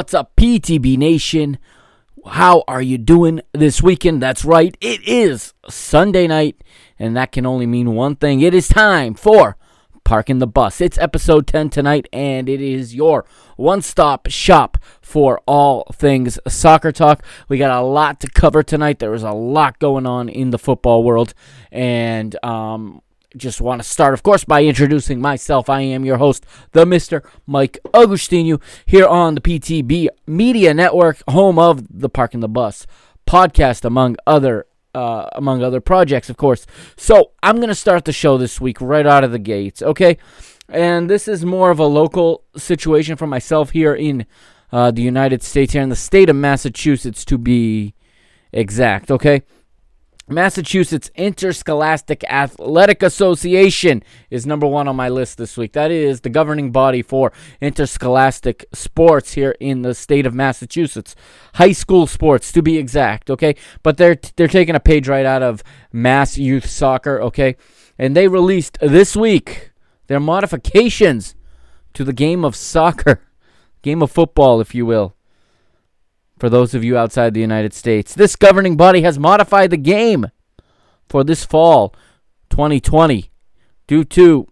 What's up, PTB Nation? How are you doing this weekend? That's right, it is Sunday night, and that can only mean one thing. It is time for Parking the Bus. It's episode 10 tonight, and it is your one stop shop for all things soccer talk. We got a lot to cover tonight. There is a lot going on in the football world, and um, just want to start, of course, by introducing myself. I am your host, the Mr. Mike Agustinu, here on the PTB Media Network, home of the Parking the Bus podcast, among other uh, among other projects, of course. So I'm to start the show this week right out of the gates, okay? And this is more of a local situation for myself here in uh, the United States, here in the state of Massachusetts, to be exact, okay? Massachusetts Interscholastic Athletic Association is number one on my list this week. That is the governing body for interscholastic sports here in the state of Massachusetts, high school sports to be exact. Okay, but they're they're taking a page right out of Mass Youth Soccer. Okay, and they released this week their modifications to the game of soccer, game of football, if you will for those of you outside the United States. This governing body has modified the game for this fall 2020 due to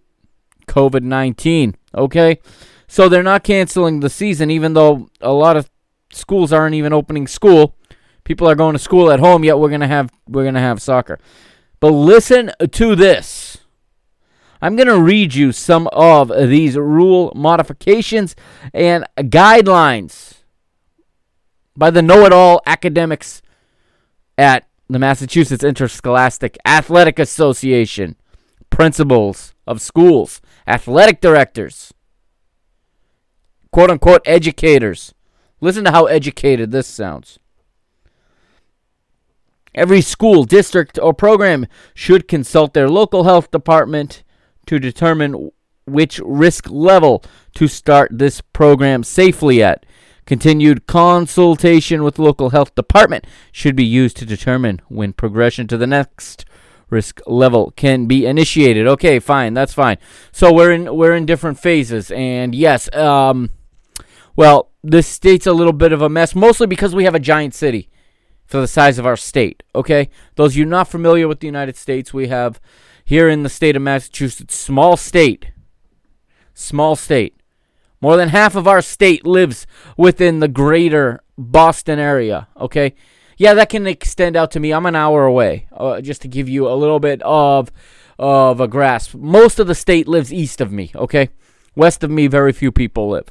COVID 19. Okay? So they're not canceling the season, even though a lot of schools aren't even opening school. People are going to school at home, yet we're gonna have we're gonna have soccer. But listen to this. I'm going to read you some of these rule modifications and guidelines by the know it all academics at the Massachusetts Interscholastic Athletic Association, principals of schools, athletic directors, quote unquote educators. Listen to how educated this sounds. Every school, district, or program should consult their local health department to determine which risk level to start this program safely at. Continued consultation with local health department should be used to determine when progression to the next risk level can be initiated. Okay, fine, that's fine. So we're in we're in different phases, and yes, um, well, this state's a little bit of a mess, mostly because we have a giant city for the size of our state. Okay, those of you not familiar with the United States, we have here in the state of Massachusetts, small state, small state. More than half of our state lives within the greater Boston area, okay? Yeah, that can extend out to me. I'm an hour away, uh, just to give you a little bit of of a grasp. Most of the state lives east of me, okay? West of me, very few people live.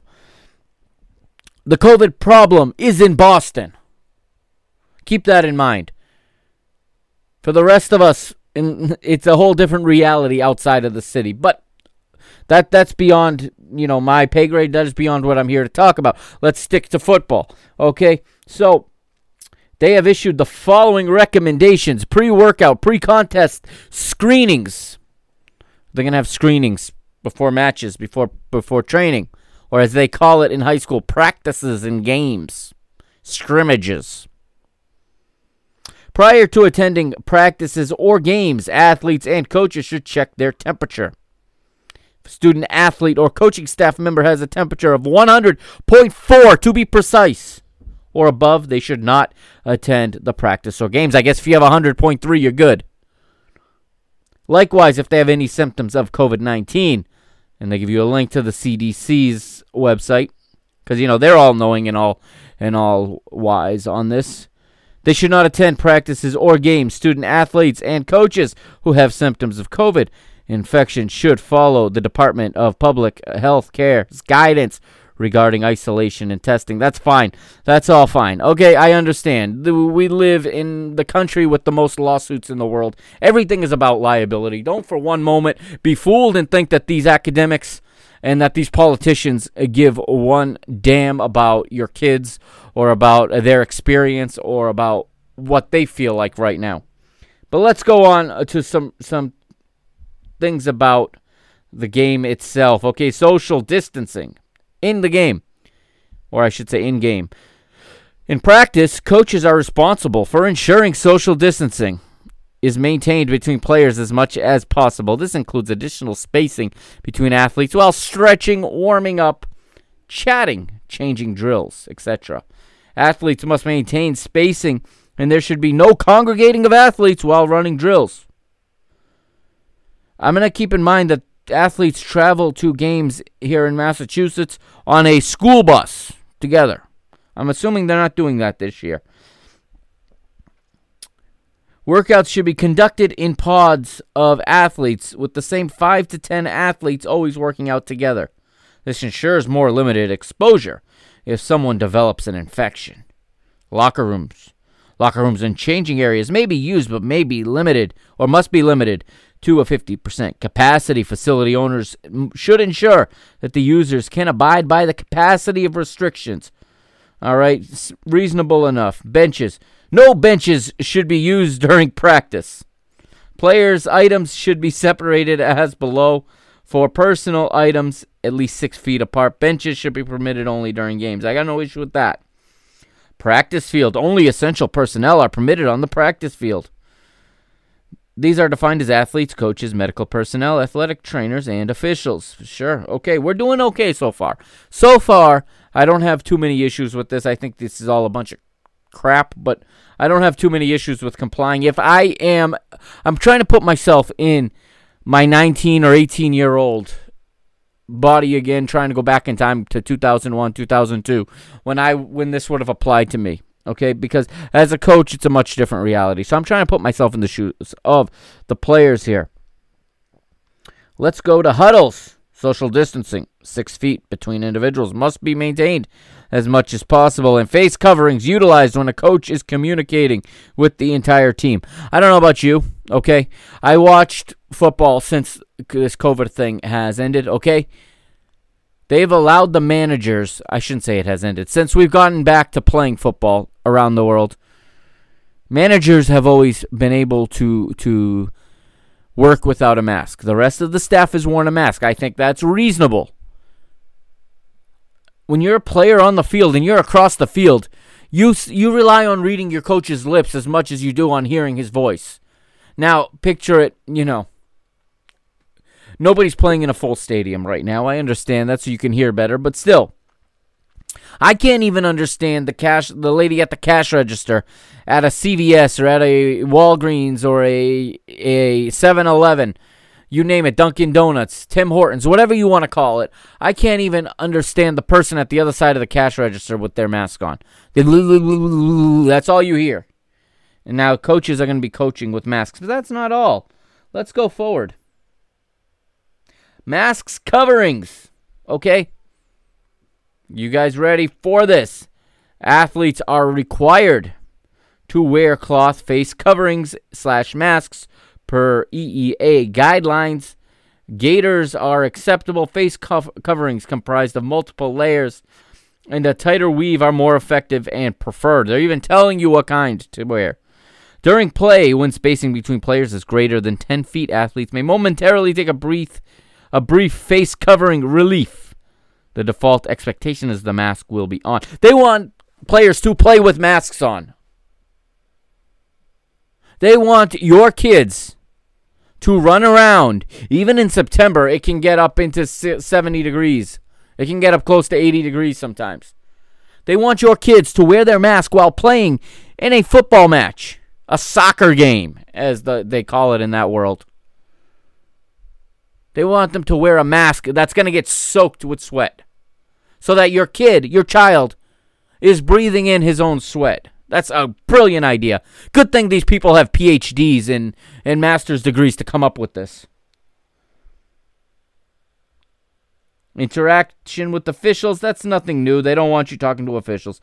The COVID problem is in Boston. Keep that in mind. For the rest of us, it's a whole different reality outside of the city. But that that's beyond you know my pay grade. That is beyond what I'm here to talk about. Let's stick to football. Okay, so they have issued the following recommendations: pre-workout, pre-contest screenings. They're gonna have screenings before matches, before before training, or as they call it in high school, practices and games, scrimmages. Prior to attending practices or games, athletes and coaches should check their temperature student athlete or coaching staff member has a temperature of 100.4 to be precise or above, they should not attend the practice or games. I guess if you have 100.3, you're good. Likewise, if they have any symptoms of COVID 19, and they give you a link to the CDC's website because you know they're all knowing and all and all wise on this. They should not attend practices or games. Student athletes and coaches who have symptoms of COVID infection should follow the Department of Public Health Care's guidance regarding isolation and testing. That's fine. That's all fine. Okay, I understand. We live in the country with the most lawsuits in the world. Everything is about liability. Don't for one moment be fooled and think that these academics and that these politicians give one damn about your kids or about their experience or about what they feel like right now. But let's go on to some some things about the game itself. Okay, social distancing in the game, or I should say, in game. In practice, coaches are responsible for ensuring social distancing is maintained between players as much as possible. This includes additional spacing between athletes while stretching, warming up, chatting, changing drills, etc. Athletes must maintain spacing, and there should be no congregating of athletes while running drills. I'm going to keep in mind that athletes travel to games here in Massachusetts on a school bus together. I'm assuming they're not doing that this year. Workouts should be conducted in pods of athletes with the same 5 to 10 athletes always working out together. This ensures more limited exposure if someone develops an infection. Locker rooms. Locker rooms and changing areas may be used but may be limited or must be limited to a 50% capacity. Facility owners should ensure that the users can abide by the capacity of restrictions. All right, reasonable enough. Benches. No benches should be used during practice. Players' items should be separated as below. For personal items, at least six feet apart. Benches should be permitted only during games. I got no issue with that. Practice field. Only essential personnel are permitted on the practice field. These are defined as athletes, coaches, medical personnel, athletic trainers, and officials. Sure. Okay, we're doing okay so far. So far, I don't have too many issues with this. I think this is all a bunch of crap, but I don't have too many issues with complying. If I am, I'm trying to put myself in my 19 or 18 year old body again, trying to go back in time to 2001, 2002, when I when this would have applied to me okay? Because as a coach, it's a much different reality. So I'm trying to put myself in the shoes of the players here. Let's go to huddles. Social distancing, six feet between individuals, must be maintained as much as possible, and face coverings utilized when a coach is communicating with the entire team. I don't know about you, okay? I watched football since this COVID thing has ended, okay? They've allowed the managers, I shouldn't say it has ended, since we've gotten back to playing football, around the world. Managers have always been able to to work without a mask. The rest of the staff has worn a mask. I think that's reasonable. When you're a player on the field and you're across the field, you you rely on reading your coach's lips as much as you do on hearing his voice. Now, picture it, you know. Nobody's playing in a full stadium right now. I understand that so you can hear better, but still I can't even understand the cash the lady at the cash register at a CVS or at a Walgreens or a a 7-Eleven, you name it, Dunkin' Donuts, Tim Hortons, whatever you want to call it. I can't even understand the person at the other side of the cash register with their mask on. That's all you hear. And now coaches are going to be coaching with masks, but that's not all. Let's go forward. Masks coverings, okay? You guys ready for this? Athletes are required to wear cloth face coverings slash masks per EEA guidelines. Gaiters are acceptable. Face co- coverings comprised of multiple layers and a tighter weave are more effective and preferred. They're even telling you what kind to wear. During play, when spacing between players is greater than 10 feet, athletes may momentarily take a brief, a brief face covering relief the default expectation is the mask will be on. They want players to play with masks on. They want your kids to run around. Even in September, it can get up into 70 degrees. It can get up close to 80 degrees sometimes. They want your kids to wear their mask while playing in a football match, a soccer game, as the, they call it in that world. They want them to wear a mask that's going to get soaked with sweat. So that your kid, your child, is breathing in his own sweat. That's a brilliant idea. Good thing these people have PhDs and, and master's degrees to come up with this. Interaction with officials, that's nothing new. They don't want you talking to officials.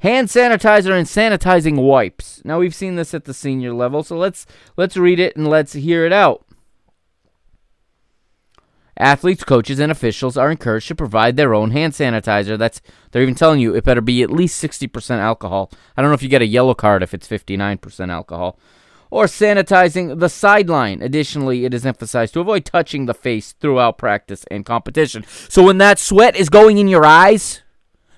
Hand sanitizer and sanitizing wipes. Now we've seen this at the senior level, so let's let's read it and let's hear it out. Athletes, coaches, and officials are encouraged to provide their own hand sanitizer. That's they're even telling you it better be at least 60% alcohol. I don't know if you get a yellow card if it's 59% alcohol. Or sanitizing the sideline. Additionally, it is emphasized to avoid touching the face throughout practice and competition. So when that sweat is going in your eyes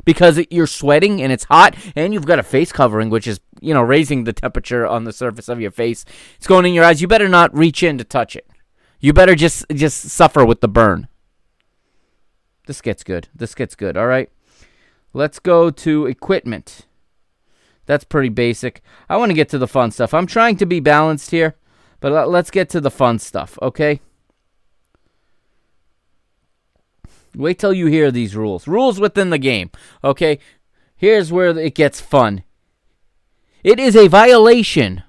because you're sweating and it's hot and you've got a face covering which is, you know, raising the temperature on the surface of your face, it's going in your eyes, you better not reach in to touch it. You better just just suffer with the burn. This gets good. This gets good. All right. Let's go to equipment. That's pretty basic. I want to get to the fun stuff. I'm trying to be balanced here, but let's get to the fun stuff, okay? Wait till you hear these rules. Rules within the game, okay? Here's where it gets fun. It is a violation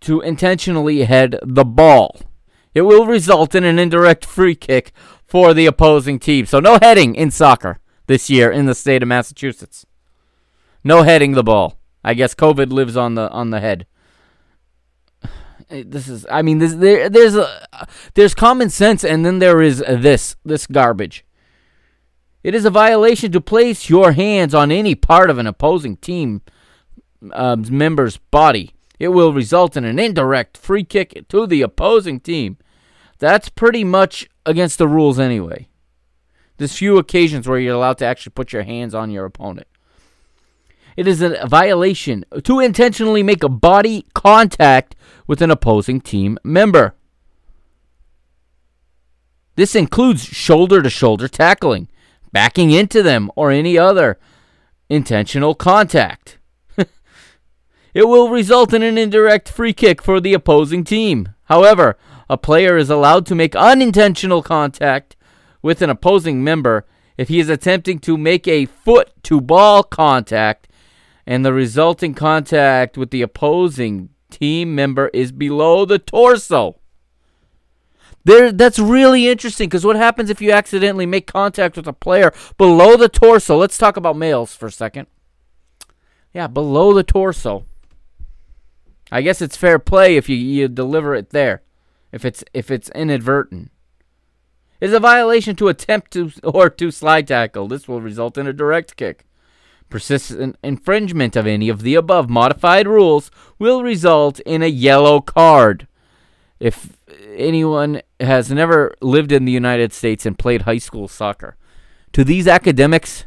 to intentionally head the ball. It will result in an indirect free kick for the opposing team. So no heading in soccer this year in the state of Massachusetts. No heading the ball. I guess COVID lives on the on the head. This is I mean this there there's a there's common sense and then there is this this garbage. It is a violation to place your hands on any part of an opposing team uh, member's body. It will result in an indirect free kick to the opposing team. That's pretty much against the rules anyway. There's few occasions where you're allowed to actually put your hands on your opponent. It is a violation to intentionally make a body contact with an opposing team member. This includes shoulder to shoulder tackling, backing into them, or any other intentional contact. It will result in an indirect free kick for the opposing team. However, a player is allowed to make unintentional contact with an opposing member if he is attempting to make a foot to ball contact and the resulting contact with the opposing team member is below the torso. There, that's really interesting because what happens if you accidentally make contact with a player below the torso? Let's talk about males for a second. Yeah, below the torso. I guess it's fair play if you, you deliver it there if it's if it's inadvertent. Is a violation to attempt to or to slide tackle. This will result in a direct kick. Persistent infringement of any of the above modified rules will result in a yellow card. If anyone has never lived in the United States and played high school soccer, to these academics,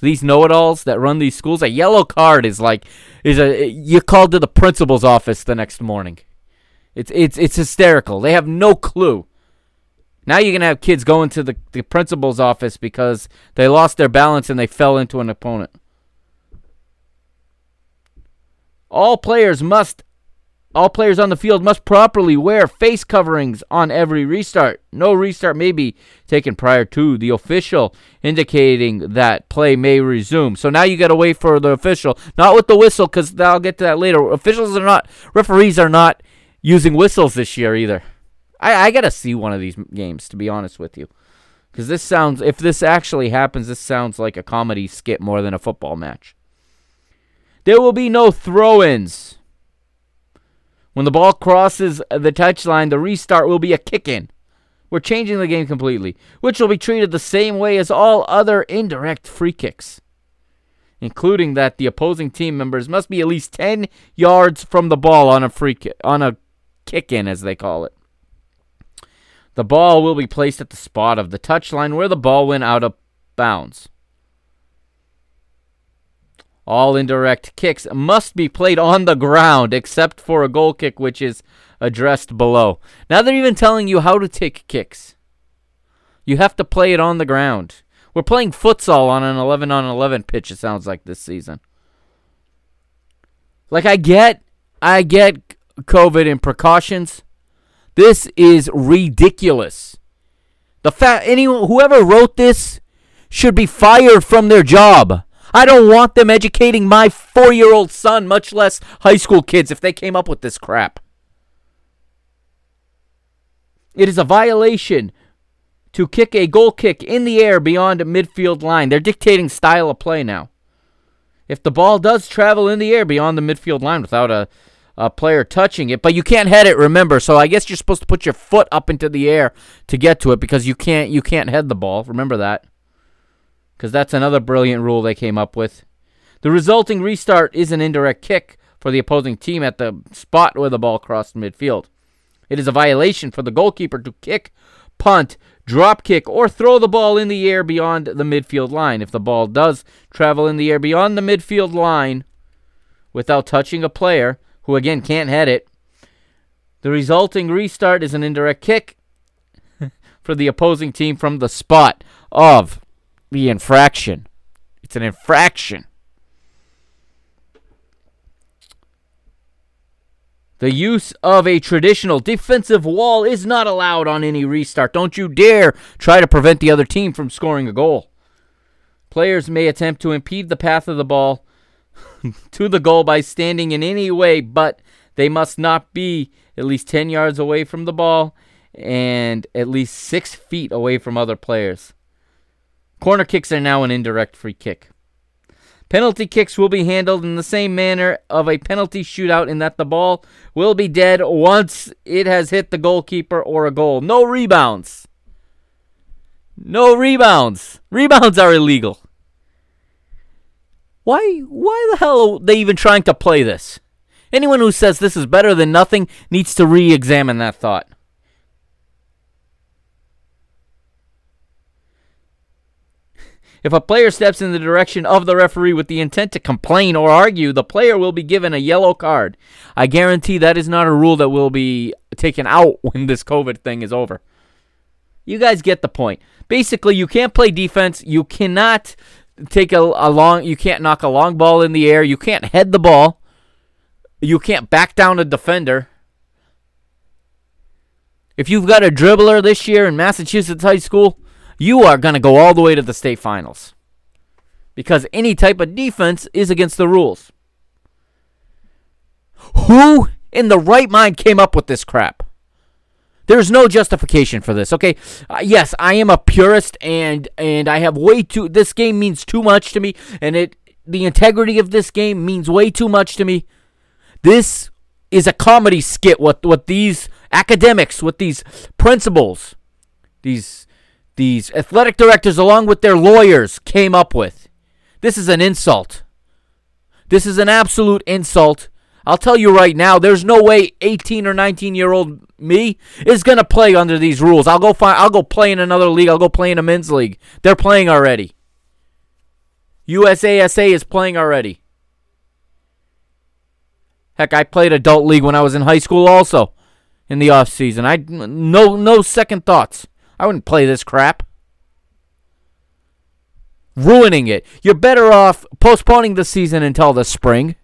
these know-it-alls that run these schools, a yellow card is like is a you called to the principal's office the next morning. It's it's it's hysterical. They have no clue. Now you're gonna have kids going to the, the principal's office because they lost their balance and they fell into an opponent. All players must all players on the field must properly wear face coverings on every restart. No restart may be taken prior to the official indicating that play may resume. So now you got to wait for the official, not with the whistle, because I'll get to that later. Officials are not, referees are not using whistles this year either. I, I got to see one of these games, to be honest with you. Because this sounds, if this actually happens, this sounds like a comedy skit more than a football match. There will be no throw ins. When the ball crosses the touchline, the restart will be a kick in. We're changing the game completely, which will be treated the same way as all other indirect free kicks, including that the opposing team members must be at least 10 yards from the ball on a free kick, on a kick in, as they call it. The ball will be placed at the spot of the touchline where the ball went out of bounds. All indirect kicks must be played on the ground except for a goal kick, which is addressed below. Now they're even telling you how to take kicks. You have to play it on the ground. We're playing futsal on an 11 on 11 pitch, it sounds like this season. Like, I get, I get COVID and precautions. This is ridiculous. The fact anyone whoever wrote this should be fired from their job. I don't want them educating my 4-year-old son, much less high school kids if they came up with this crap. It is a violation to kick a goal kick in the air beyond a midfield line. They're dictating style of play now. If the ball does travel in the air beyond the midfield line without a, a player touching it, but you can't head it, remember. So I guess you're supposed to put your foot up into the air to get to it because you can't you can't head the ball. Remember that. Cuz that's another brilliant rule they came up with. The resulting restart is an indirect kick for the opposing team at the spot where the ball crossed midfield. It is a violation for the goalkeeper to kick, punt, drop kick, or throw the ball in the air beyond the midfield line. If the ball does travel in the air beyond the midfield line without touching a player, who again can't head it, the resulting restart is an indirect kick for the opposing team from the spot of the infraction. It's an infraction. The use of a traditional defensive wall is not allowed on any restart. Don't you dare try to prevent the other team from scoring a goal. Players may attempt to impede the path of the ball to the goal by standing in any way, but they must not be at least 10 yards away from the ball and at least 6 feet away from other players. Corner kicks are now an indirect free kick. Penalty kicks will be handled in the same manner of a penalty shootout in that the ball will be dead once it has hit the goalkeeper or a goal. No rebounds. No rebounds. Rebounds are illegal. Why why the hell are they even trying to play this? Anyone who says this is better than nothing needs to re-examine that thought. If a player steps in the direction of the referee with the intent to complain or argue, the player will be given a yellow card. I guarantee that is not a rule that will be taken out when this COVID thing is over. You guys get the point. Basically, you can't play defense. You cannot take a, a long you can't knock a long ball in the air. You can't head the ball. You can't back down a defender. If you've got a dribbler this year in Massachusetts high school, you are going to go all the way to the state finals. Because any type of defense is against the rules. Who in the right mind came up with this crap? There's no justification for this. Okay, uh, yes, I am a purist, and and I have way too. This game means too much to me, and it the integrity of this game means way too much to me. This is a comedy skit. What what these academics, what these principals, these these athletic directors, along with their lawyers, came up with. This is an insult. This is an absolute insult. I'll tell you right now, there's no way 18 or 19 year old me is gonna play under these rules. I'll go find. I'll go play in another league. I'll go play in a men's league. They're playing already. USASA is playing already. Heck, I played adult league when I was in high school also in the off season. I no no second thoughts. I wouldn't play this crap. Ruining it. You're better off postponing the season until the spring.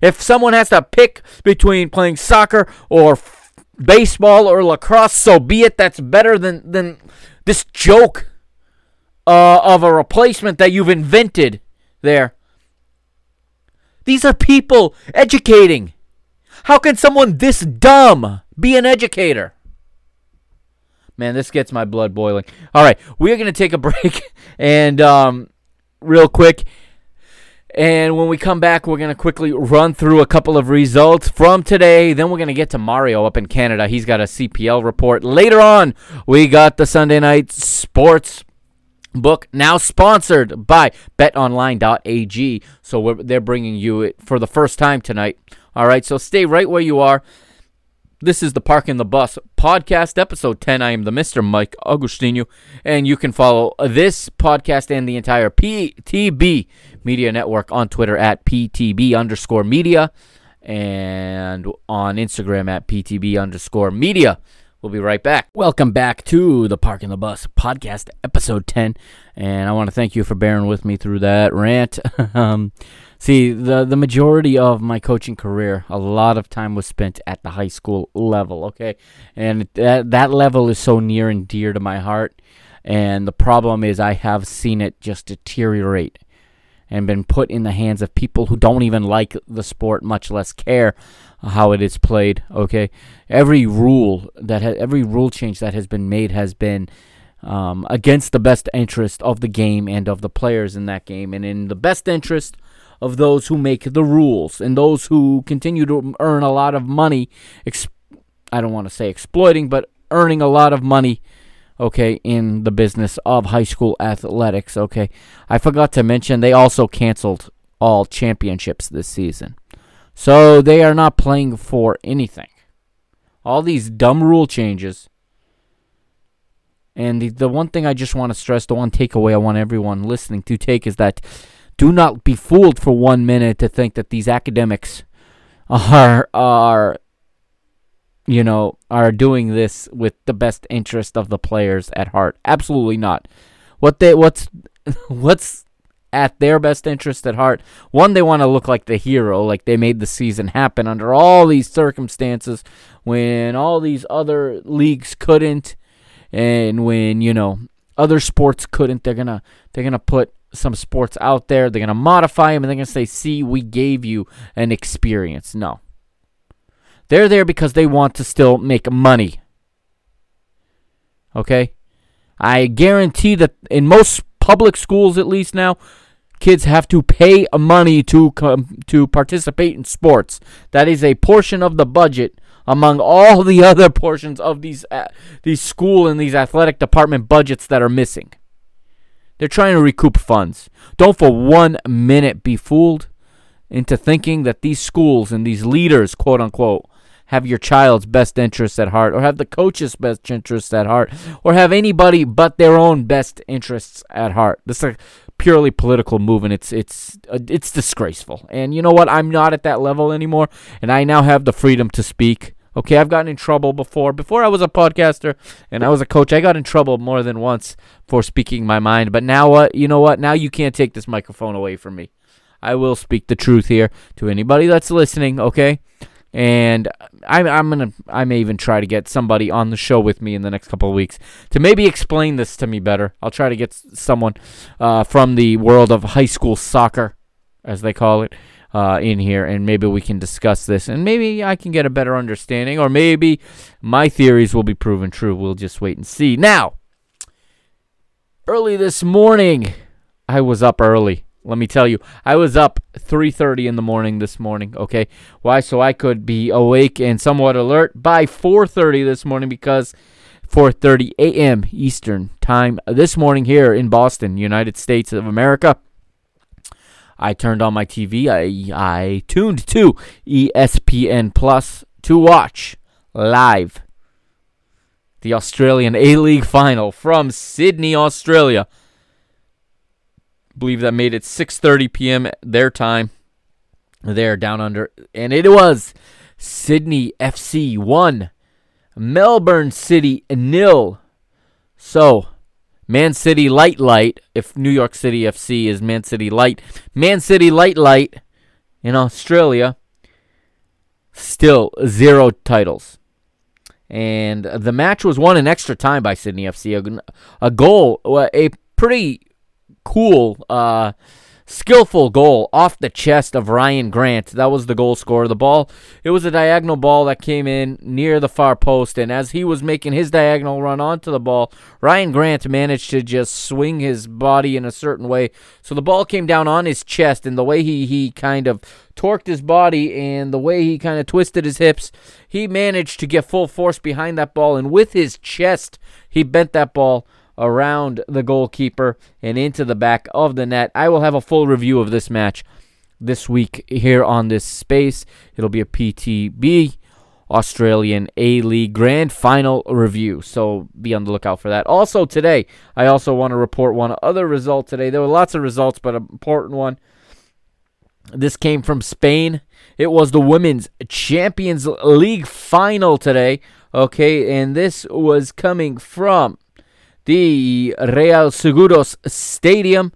If someone has to pick between playing soccer or f- baseball or lacrosse, so be it. That's better than, than this joke uh, of a replacement that you've invented there. These are people educating. How can someone this dumb be an educator? Man, this gets my blood boiling. All right, we are going to take a break and um, real quick. And when we come back, we're going to quickly run through a couple of results from today. Then we're going to get to Mario up in Canada. He's got a CPL report. Later on, we got the Sunday night sports book now sponsored by betonline.ag. So they're bringing you it for the first time tonight. All right, so stay right where you are. This is the Parking the Bus podcast, episode 10. I am the Mr. Mike Agustino, and you can follow this podcast and the entire PTB Media Network on Twitter at PTB underscore media and on Instagram at PTB underscore media. We'll be right back. Welcome back to the Parking the Bus podcast, episode 10. And I want to thank you for bearing with me through that rant. um, see, the, the majority of my coaching career, a lot of time was spent at the high school level, okay? And that, that level is so near and dear to my heart. And the problem is, I have seen it just deteriorate and been put in the hands of people who don't even like the sport, much less care how it is played. Okay, every rule that ha- every rule change that has been made has been um, against the best interest of the game and of the players in that game, and in the best interest of those who make the rules and those who continue to earn a lot of money. Ex- I don't want to say exploiting, but earning a lot of money okay, in the business of high school athletics, okay. I forgot to mention they also canceled all championships this season. So they are not playing for anything. All these dumb rule changes. And the, the one thing I just want to stress, the one takeaway I want everyone listening to take is that do not be fooled for one minute to think that these academics are are you know are doing this with the best interest of the players at heart. Absolutely not. What they what's what's at their best interest at heart. One, they want to look like the hero, like they made the season happen under all these circumstances when all these other leagues couldn't, and when you know other sports couldn't. They're gonna they're gonna put some sports out there. They're gonna modify them, and they're gonna say, "See, we gave you an experience." No, they're there because they want to still make money. Okay, I guarantee that in most public schools, at least now, kids have to pay money to come to participate in sports. That is a portion of the budget among all the other portions of these uh, these school and these athletic department budgets that are missing. They're trying to recoup funds. Don't for one minute be fooled into thinking that these schools and these leaders, quote unquote, have your child's best interests at heart, or have the coach's best interests at heart, or have anybody but their own best interests at heart. This is a purely political move, and it's it's it's disgraceful. And you know what? I'm not at that level anymore, and I now have the freedom to speak. Okay, I've gotten in trouble before. Before I was a podcaster and I was a coach, I got in trouble more than once for speaking my mind. But now what? You know what? Now you can't take this microphone away from me. I will speak the truth here to anybody that's listening. Okay and I'm, I'm gonna I may even try to get somebody on the show with me in the next couple of weeks to maybe explain this to me better. I'll try to get someone uh, from the world of high school soccer, as they call it, uh, in here, and maybe we can discuss this, and maybe I can get a better understanding, or maybe my theories will be proven true. We'll just wait and see. Now, early this morning, I was up early. Let me tell you, I was up 3:30 in the morning this morning, okay? Why so I could be awake and somewhat alert by 4:30 this morning because 4:30 a.m. Eastern Time this morning here in Boston, United States of America. I turned on my TV. I I tuned to ESPN Plus to watch live the Australian A-League final from Sydney, Australia believe that made it 6:30 p.m. their time. There down under, and it was Sydney FC one, Melbourne City nil. So, Man City Light Light, if New York City FC is Man City Light, Man City Light Light in Australia, still zero titles. And the match was won in extra time by Sydney FC. A, a goal, a pretty cool, uh, skillful goal off the chest of Ryan Grant. That was the goal scorer. The ball, it was a diagonal ball that came in near the far post, and as he was making his diagonal run onto the ball, Ryan Grant managed to just swing his body in a certain way. So the ball came down on his chest, and the way he, he kind of torqued his body and the way he kind of twisted his hips, he managed to get full force behind that ball, and with his chest, he bent that ball around the goalkeeper and into the back of the net. I will have a full review of this match this week here on this space. It'll be a PTB Australian A League Grand Final review. So be on the lookout for that. Also today, I also want to report one other result today. There were lots of results, but an important one. This came from Spain. It was the Women's Champions League final today. Okay, and this was coming from the Reale Seguros Stadium,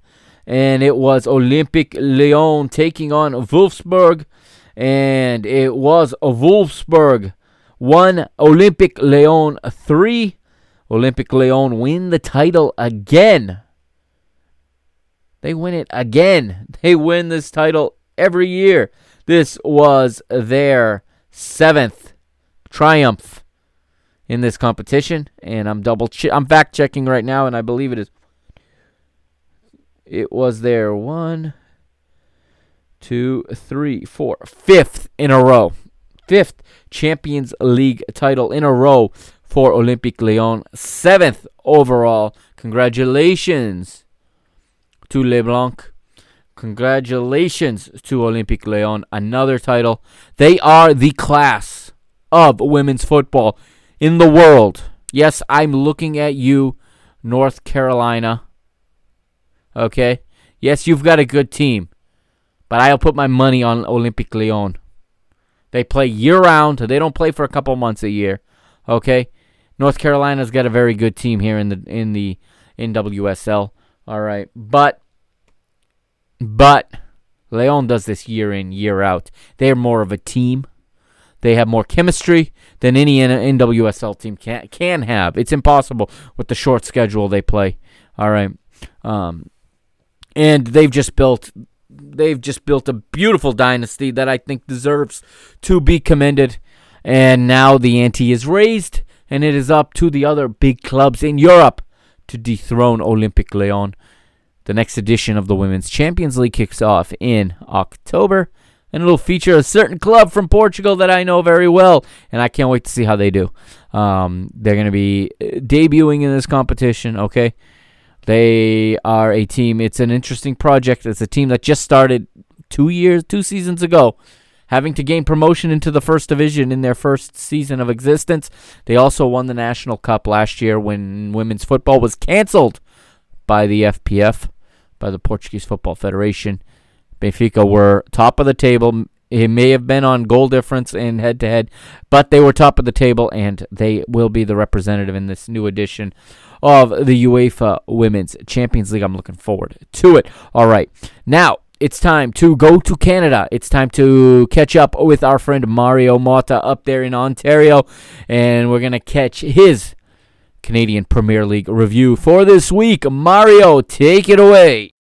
and it was Olympique Lyon taking on Wolfsburg, and it was Wolfsburg one, Olympique Lyon three. Olympique Lyon win the title again. They win it again. They win this title every year. This was their seventh triumph in this competition, and I'm double che- I'm fact checking right now, and I believe it is. It was their one, two, three, four, fifth in a row, fifth Champions League title in a row for Olympique Lyon, seventh overall. Congratulations to LeBlanc. Congratulations to Olympique Lyon, another title. They are the class of women's football in the world. Yes, I'm looking at you, North Carolina. Okay? Yes, you've got a good team, but I'll put my money on Olympique Lyon. They play year round. They don't play for a couple months a year. Okay? North Carolina's got a very good team here in the in the NWSL. All right. But but Leon does this year in, year out. They're more of a team. They have more chemistry than any NWSL team can can have. It's impossible with the short schedule they play. All right, um, and they've just built they've just built a beautiful dynasty that I think deserves to be commended. And now the ante is raised, and it is up to the other big clubs in Europe to dethrone Olympique Lyon. The next edition of the Women's Champions League kicks off in October and it'll feature a certain club from Portugal that I know very well, and I can't wait to see how they do. Um, they're going to be uh, debuting in this competition, okay? They are a team, it's an interesting project. It's a team that just started two years, two seasons ago, having to gain promotion into the first division in their first season of existence. They also won the National Cup last year when women's football was canceled by the FPF, by the Portuguese Football Federation. Benfica were top of the table. It may have been on goal difference in head to head, but they were top of the table, and they will be the representative in this new edition of the UEFA Women's Champions League. I'm looking forward to it. All right. Now, it's time to go to Canada. It's time to catch up with our friend Mario Mota up there in Ontario, and we're going to catch his Canadian Premier League review for this week. Mario, take it away.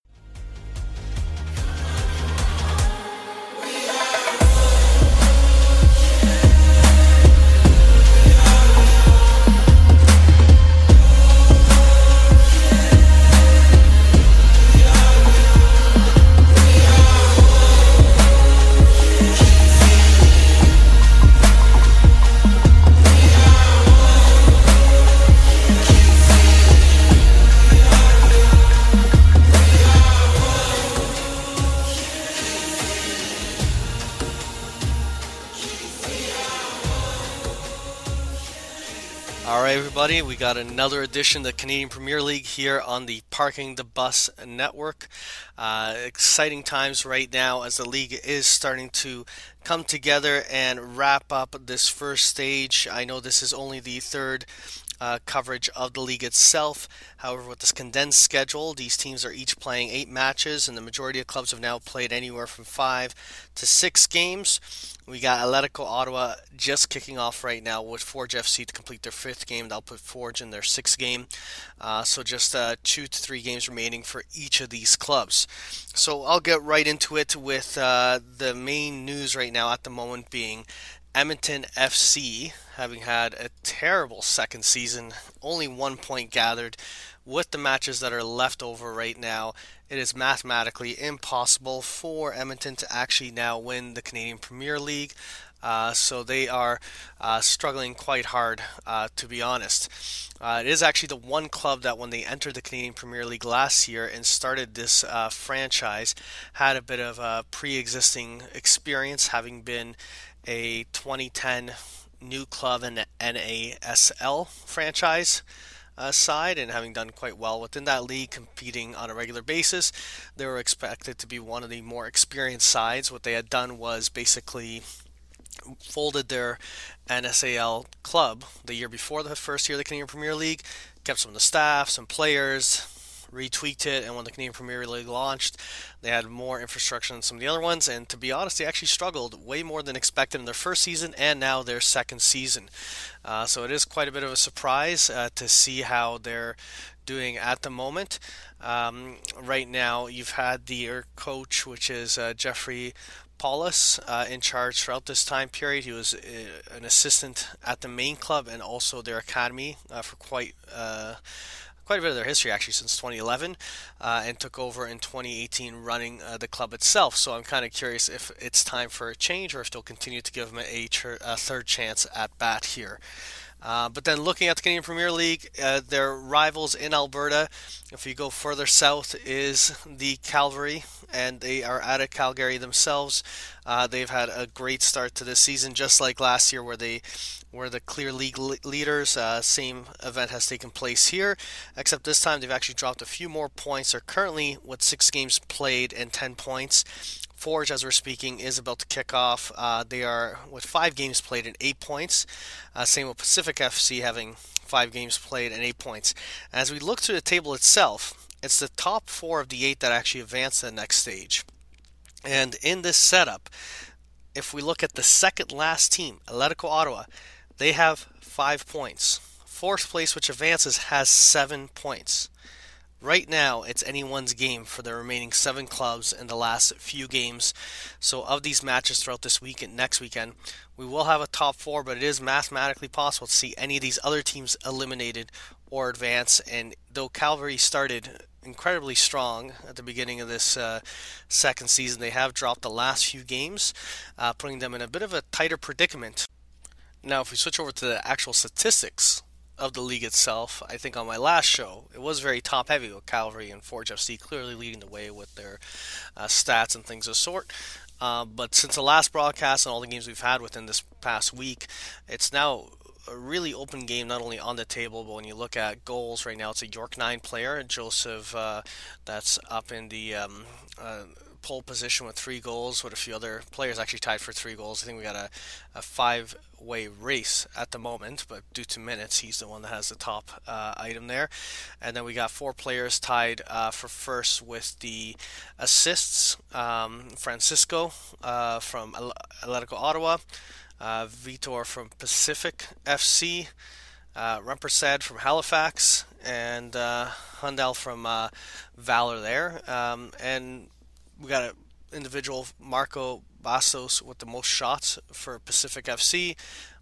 Everybody. We got another edition of the Canadian Premier League here on the Parking the Bus Network. Uh, exciting times right now as the league is starting to come together and wrap up this first stage. I know this is only the third uh, coverage of the league itself. However, with this condensed schedule, these teams are each playing eight matches, and the majority of clubs have now played anywhere from five to six games. We got Atletico Ottawa just kicking off right now with Forge FC to complete their fifth game. They'll put Forge in their sixth game. Uh, so just uh, two to three games remaining for each of these clubs. So I'll get right into it with uh, the main news right now at the moment being Edmonton FC having had a terrible second season, only one point gathered. With the matches that are left over right now, it is mathematically impossible for Edmonton to actually now win the Canadian Premier League. Uh, so they are uh, struggling quite hard, uh, to be honest. Uh, it is actually the one club that, when they entered the Canadian Premier League last year and started this uh, franchise, had a bit of a pre existing experience, having been a 2010 new club in the NASL franchise uh, side and having done quite well within that league, competing on a regular basis. They were expected to be one of the more experienced sides. What they had done was basically folded their NASL club the year before the first year of the Canadian Premier League, kept some of the staff, some players, retweaked it, and when the Canadian Premier League launched, they had more infrastructure than some of the other ones. And to be honest, they actually struggled way more than expected in their first season and now their second season. Uh, so it is quite a bit of a surprise uh, to see how they're doing at the moment. Um, right now, you've had the coach, which is uh, Jeffrey Paulus uh, in charge throughout this time period. He was uh, an assistant at the main club and also their academy uh, for quite uh, quite a bit of their history actually since 2011 uh, and took over in 2018 running uh, the club itself. So i'm kind of curious if it's time for a change or if they'll continue to give him a, a third chance at bat here uh, but then looking at the Canadian Premier League, uh, their rivals in Alberta, if you go further south, is the Calgary, and they are out of Calgary themselves. Uh, they've had a great start to this season, just like last year, where they were the clear league leaders. Uh, same event has taken place here, except this time they've actually dropped a few more points. They're currently with six games played and 10 points. Forge, as we're speaking, is about to kick off. Uh, they are with five games played and eight points. Uh, same with Pacific FC having five games played and eight points. As we look through the table itself, it's the top four of the eight that actually advance to the next stage. And in this setup, if we look at the second last team, Atletico Ottawa, they have five points. Fourth place, which advances, has seven points. Right now, it's anyone's game for the remaining seven clubs in the last few games. So, of these matches throughout this week and next weekend, we will have a top four, but it is mathematically possible to see any of these other teams eliminated or advance. And though Calvary started incredibly strong at the beginning of this uh, second season, they have dropped the last few games, uh, putting them in a bit of a tighter predicament. Now, if we switch over to the actual statistics of the league itself. I think on my last show, it was very top heavy with Calvary and Forge FC clearly leading the way with their uh, stats and things of sort. Uh, but since the last broadcast and all the games we've had within this past week, it's now a really open game, not only on the table, but when you look at goals right now, it's a York 9 player, Joseph, uh, that's up in the um, uh, pole position with three goals, with a few other players actually tied for three goals. I think we got a, a five way race at the moment, but due to minutes, he's the one that has the top uh, item there. And then we got four players tied uh, for first with the assists um, Francisco uh, from Atletico Ottawa, uh, Vitor from Pacific FC. Uh, Rempersad from Halifax and uh, Hundal from uh, Valor there. Um, and we got an individual Marco Bustos with the most shots for Pacific FC.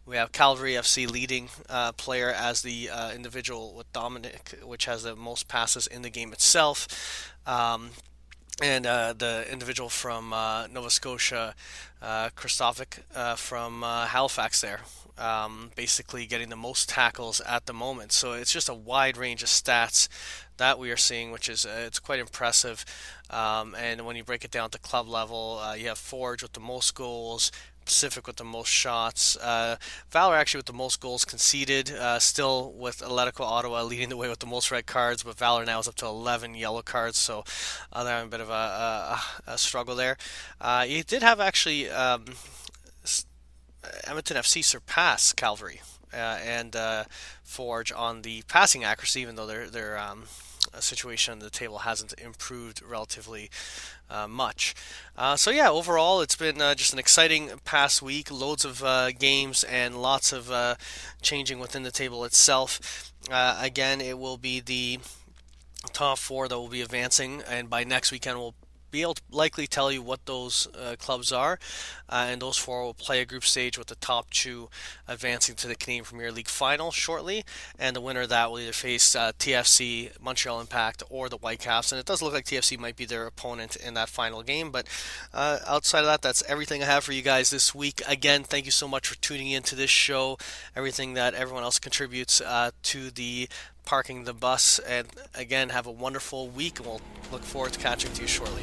We have Calvary FC leading uh, player as the uh, individual with Dominic, which has the most passes in the game itself. Um, and uh, the individual from uh, Nova Scotia, uh, uh, from uh, Halifax, there, um, basically getting the most tackles at the moment. So it's just a wide range of stats that we are seeing, which is uh, it's quite impressive. Um, and when you break it down to club level, uh, you have Forge with the most goals, Pacific with the most shots. Uh, Valor actually with the most goals conceded, uh, still with Atletico Ottawa leading the way with the most red cards, but Valor now is up to 11 yellow cards, so uh, they're having a bit of a, a, a struggle there. Uh, you did have actually um, Edmonton FC surpass Calvary uh, and uh, Forge on the passing accuracy, even though their their um, situation on the table hasn't improved relatively uh, much. Uh, so yeah, overall it's been uh, just an exciting past week. Loads of uh, games and lots of uh, changing within the table itself. Uh, again, it will be the top four that will be advancing, and by next weekend we'll be able to likely tell you what those uh, clubs are, uh, and those four will play a group stage with the top two advancing to the Canadian Premier League final shortly, and the winner of that will either face uh, TFC, Montreal Impact, or the Whitecaps, and it does look like TFC might be their opponent in that final game, but uh, outside of that, that's everything I have for you guys this week. Again, thank you so much for tuning in to this show, everything that everyone else contributes uh, to the parking the bus. And again, have a wonderful week, and we'll look forward to catching you shortly.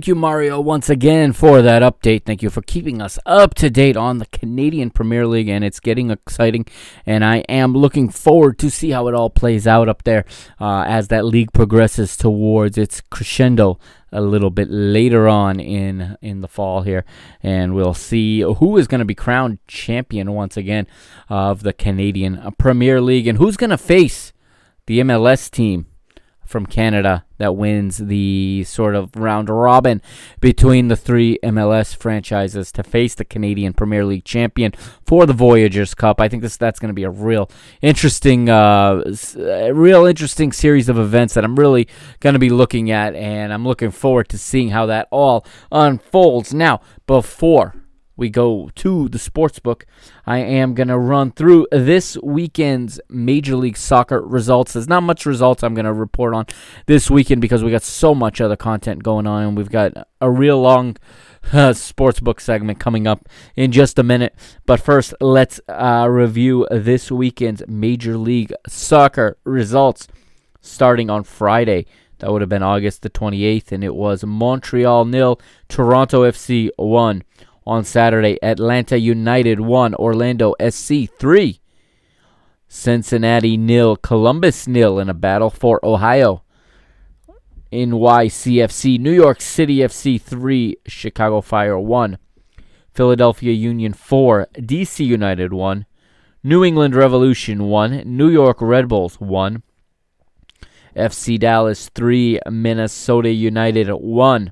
Thank you, Mario, once again for that update. Thank you for keeping us up to date on the Canadian Premier League, and it's getting exciting. And I am looking forward to see how it all plays out up there uh, as that league progresses towards its crescendo a little bit later on in in the fall here, and we'll see who is going to be crowned champion once again of the Canadian Premier League, and who's going to face the MLS team from Canada that wins the sort of round robin between the three MLS franchises to face the Canadian Premier League champion for the Voyageurs Cup. I think this that's going to be a real interesting, uh, real interesting series of events that I'm really going to be looking at, and I'm looking forward to seeing how that all unfolds. Now, before we go to the sports book, I am going to run through this weekend's Major League Soccer results. There's not much results I'm going to report on this weekend because we got so much other content going on, and we've got a real long uh, sports book segment coming up in just a minute. But first, let's uh, review this weekend's Major League Soccer results starting on Friday. That would have been August the 28th, and it was Montreal nil, Toronto FC 1 on Saturday. Atlanta United 1, Orlando SC 3. Cincinnati nil, Columbus nil in a battle for Ohio. NYCFC, New York City FC 3, Chicago Fire 1. Philadelphia Union 4, DC United 1. New England Revolution 1, New York Red Bulls 1. FC Dallas 3, Minnesota United 1.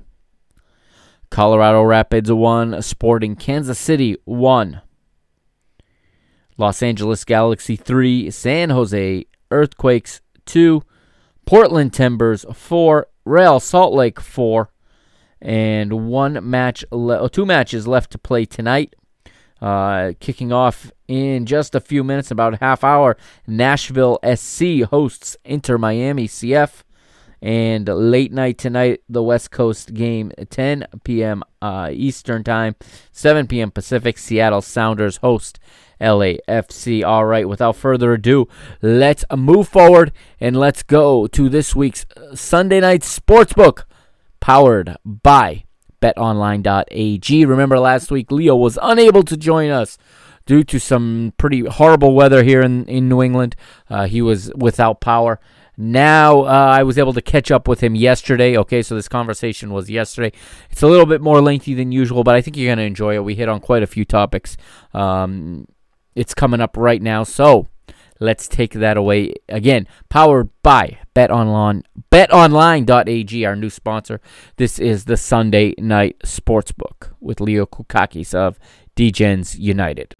Colorado Rapids 1, Sporting Kansas City 1. Los Angeles Galaxy 3, San Jose Earthquakes 2, Portland Timbers 4, Real Salt Lake 4, and one match, le- oh, two matches left to play tonight. Uh, kicking off in just a few minutes, about a half hour, Nashville SC hosts Inter Miami CF. And late night tonight, the West Coast game, 10 p.m. Uh, Eastern Time, 7 p.m. Pacific. Seattle Sounders host LAFC. All right, without further ado, let's move forward and let's go to this week's Sunday night sportsbook powered by betonline.ag. Remember last week, Leo was unable to join us due to some pretty horrible weather here in, in New England. Uh, he was without power. Now uh, I was able to catch up with him yesterday. Okay, so this conversation was yesterday. It's a little bit more lengthy than usual, but I think you're going to enjoy it. We hit on quite a few topics. Um, it's coming up right now, so let's take that away. Again, powered by Bet Online. BetOnline.ag, our new sponsor. This is the Sunday Night Sportsbook with Leo Koukakis of DGens United.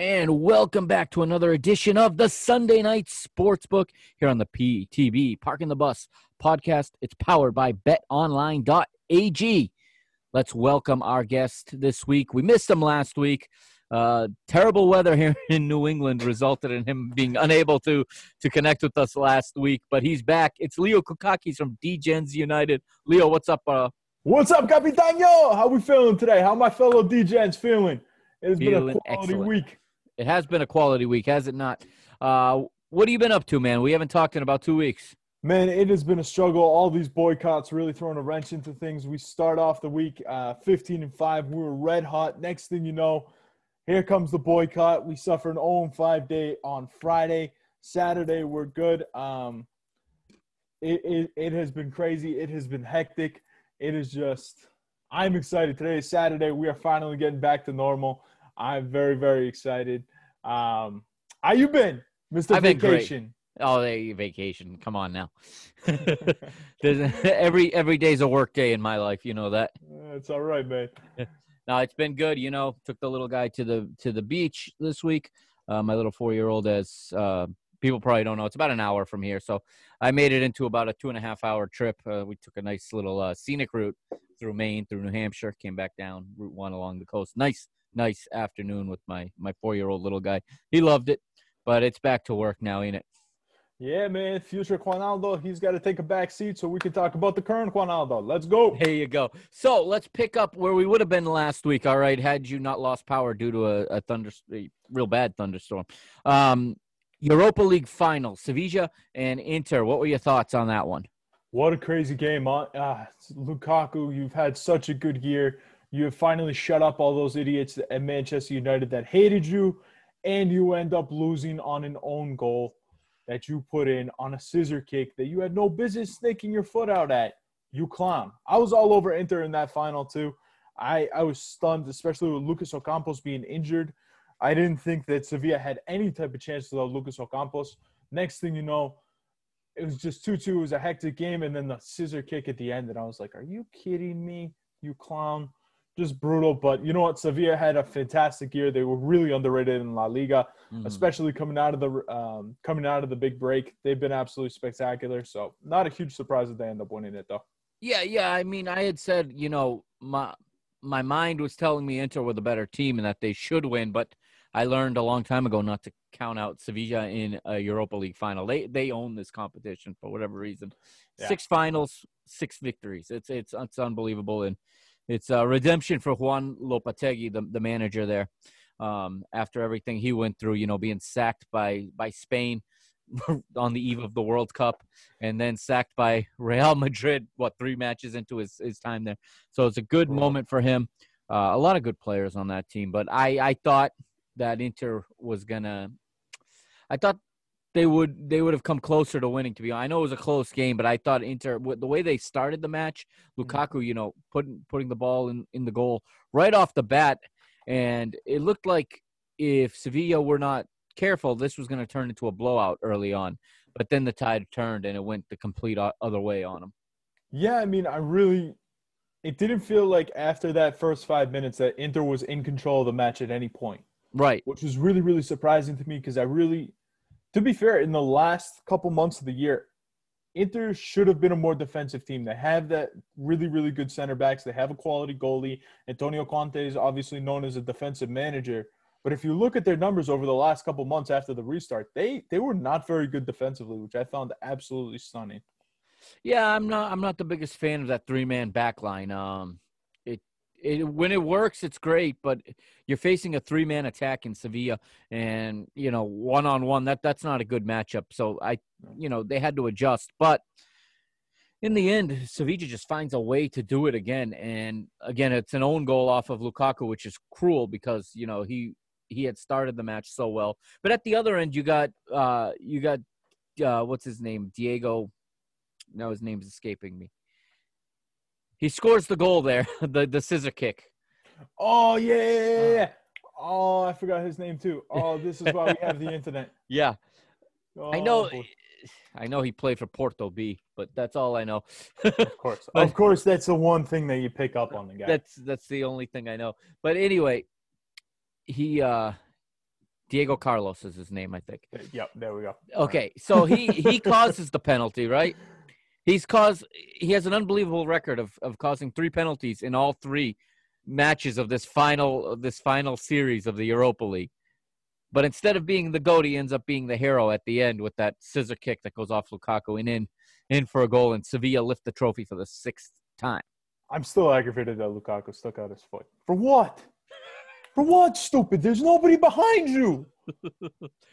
And welcome back to another edition of the Sunday Night Sportsbook here on the PTB Parking the Bus podcast. It's powered by betonline.ag. Let's welcome our guest this week. We missed him last week. Uh, terrible weather here in New England resulted in him being unable to to connect with us last week, but he's back. It's Leo Koukakis from DGens United. Leo, what's up? Uh, what's up, Capitano? How we feeling today? How my fellow DGens feeling? It's been a quality excellent. week. It has been a quality week, has it not? Uh, what have you been up to, man? We haven't talked in about two weeks. Man, it has been a struggle. All these boycotts really throwing a wrench into things. We start off the week uh, 15 and 5. We were red hot. Next thing you know, here comes the boycott. We suffer an 0 5 day on Friday. Saturday, we're good. Um, it, it, it has been crazy. It has been hectic. It is just, I'm excited. Today is Saturday. We are finally getting back to normal. I'm very, very excited. Um, how you been, Mister I've Vacation? Been oh, they vacation. Come on now. every every day's a work day in my life. You know that. It's all right, man. no, it's been good. You know, took the little guy to the to the beach this week. Uh, my little four year old, as uh, people probably don't know, it's about an hour from here. So I made it into about a two and a half hour trip. Uh, we took a nice little uh, scenic route through Maine, through New Hampshire, came back down Route One along the coast. Nice nice afternoon with my my four year old little guy. He loved it, but it's back to work now, ain't it? Yeah, man. Future Quinaldo, he's got to take a back seat so we can talk about the current Quinaldo. Let's go. There you go. So let's pick up where we would have been last week. All right, had you not lost power due to a, a thunder, a real bad thunderstorm. Um, Europa League final, Sevilla and Inter. What were your thoughts on that one? What a crazy game. Huh? Ah, Lukaku, you've had such a good year. You have finally shut up all those idiots at Manchester United that hated you, and you end up losing on an own goal that you put in on a scissor kick that you had no business sticking your foot out at. You clown. I was all over Inter in that final, too. I, I was stunned, especially with Lucas Ocampos being injured. I didn't think that Sevilla had any type of chance without Lucas Ocampos. Next thing you know, it was just 2 2. It was a hectic game. And then the scissor kick at the end. And I was like, Are you kidding me, you clown? Just brutal. But you know what? Sevilla had a fantastic year. They were really underrated in La Liga, mm-hmm. especially coming out of the um, coming out of the big break. They've been absolutely spectacular. So not a huge surprise that they end up winning it though. Yeah, yeah. I mean, I had said, you know, my my mind was telling me Inter were the better team and that they should win, but I learned a long time ago not to count out Sevilla in a Europa League final. They they own this competition for whatever reason. Yeah. Six finals, six victories. It's it's it's unbelievable and it's a redemption for Juan Lopetegui, the the manager there. Um, after everything he went through, you know, being sacked by by Spain on the eve of the World Cup, and then sacked by Real Madrid. What three matches into his his time there? So it's a good moment for him. Uh, a lot of good players on that team, but I I thought that Inter was gonna. I thought they would they would have come closer to winning. To be honest, I know it was a close game, but I thought Inter the way they started the match, mm-hmm. Lukaku, you know, putting putting the ball in in the goal right off the bat, and it looked like if Sevilla were not careful, this was going to turn into a blowout early on. But then the tide turned and it went the complete other way on them. Yeah, I mean, I really, it didn't feel like after that first five minutes that Inter was in control of the match at any point. Right. Which was really, really surprising to me because I really, to be fair, in the last couple months of the year, Inter should have been a more defensive team. They have that really, really good center backs. They have a quality goalie. Antonio Conte is obviously known as a defensive manager. But if you look at their numbers over the last couple months after the restart, they they were not very good defensively, which I found absolutely stunning. Yeah, I'm not I'm not the biggest fan of that three man back line. Um, it when it works, it's great, but you're facing a three man attack in Sevilla, and you know one on one that that's not a good matchup. So I, you know, they had to adjust, but in the end, Sevilla just finds a way to do it again. And again, it's an own goal off of Lukaku, which is cruel because you know he he had started the match so well. But at the other end, you got uh, you got uh, what's his name, Diego. Now his name's escaping me. He scores the goal there, the the scissor kick. Oh yeah, yeah, yeah. Oh, I forgot his name too. Oh, this is why we have the internet. Yeah, oh, I know. Boy. I know he played for Porto B, but that's all I know. of course, of course, that's the one thing that you pick up on the guy. That's that's the only thing I know. But anyway, he uh Diego Carlos is his name, I think. Yep, there we go. Okay, so he he causes the penalty, right? He's caused he has an unbelievable record of of causing three penalties in all three matches of this final this final series of the Europa League. But instead of being the goat, he ends up being the hero at the end with that scissor kick that goes off Lukaku and in in for a goal, and Sevilla lift the trophy for the sixth time. I'm still aggravated that Lukaku stuck out his foot. For what? For what, stupid? There's nobody behind you.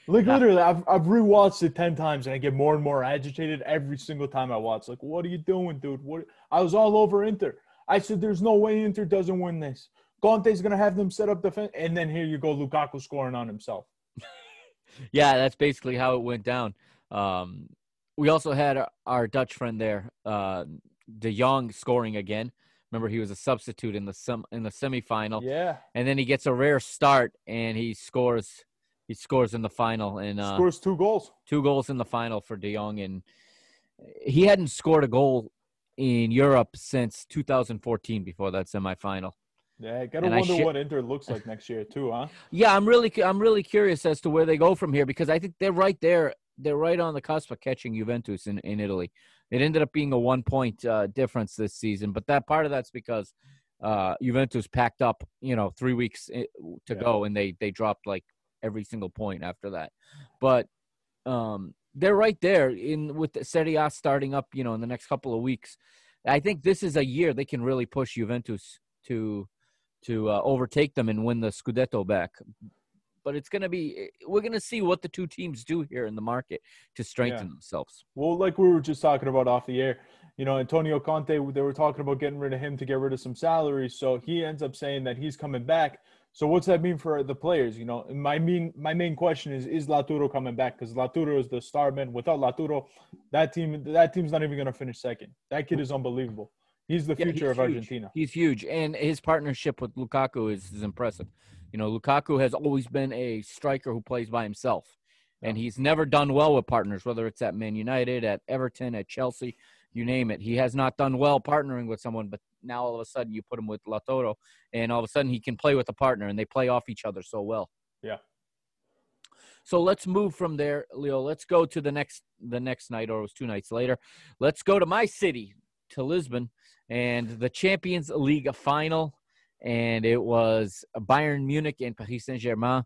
Like literally, I've I've rewatched it ten times and I get more and more agitated every single time I watch. Like, what are you doing, dude? What? I was all over Inter. I said, "There's no way Inter doesn't win this. Conte's gonna have them set up defense, and then here you go, Lukaku scoring on himself." yeah, that's basically how it went down. Um, we also had our Dutch friend there, uh, De Jong, scoring again. Remember, he was a substitute in the sem- in the semifinal. Yeah. And then he gets a rare start, and he scores. He scores in the final, and uh, scores two goals. Two goals in the final for De Jong, and he hadn't scored a goal in Europe since 2014 before that semifinal. Yeah, I gotta and wonder sh- what Inter looks like next year too, huh? Yeah, I'm really, I'm really curious as to where they go from here because I think they're right there. They're right on the cusp of catching Juventus in, in Italy. It ended up being a one point uh, difference this season, but that part of that's because uh, Juventus packed up, you know, three weeks eh, to yeah. go, and they they dropped like every single point after that. But um, they're right there in with the Serie A starting up, you know, in the next couple of weeks. I think this is a year they can really push Juventus to to uh, overtake them and win the Scudetto back. but it's going to be we're going to see what the two teams do here in the market to strengthen Yeah. themselves. Well, like we were just talking about off the air, you know, Antonio Conte, they were talking about getting rid of him to get rid of some salaries. So he ends up saying that he's coming back. So what's that mean for the players? You know, my mean my main question is is Lautaro coming back? Because Lautaro is the star man. Without Lautaro, that team that team's not even going to finish second. That kid is unbelievable. He's the Yeah, future he's of huge. Argentina. He's huge, and his partnership with Lukaku is, is impressive. You know, Lukaku has always been a striker who plays by himself, and he's never done well with partners. Whether it's at Man United, at Everton, at Chelsea, you name it, he has not done well partnering with someone. But now all of a sudden, you put him with Lautaro, and all of a sudden he can play with a partner, and they play off each other so well. Yeah. So let's move from there, Leo. Let's go to the next the next night, or it was two nights later. Let's go to my city, to Lisbon, and the Champions League final, and it was Bayern Munich and Paris Saint Germain.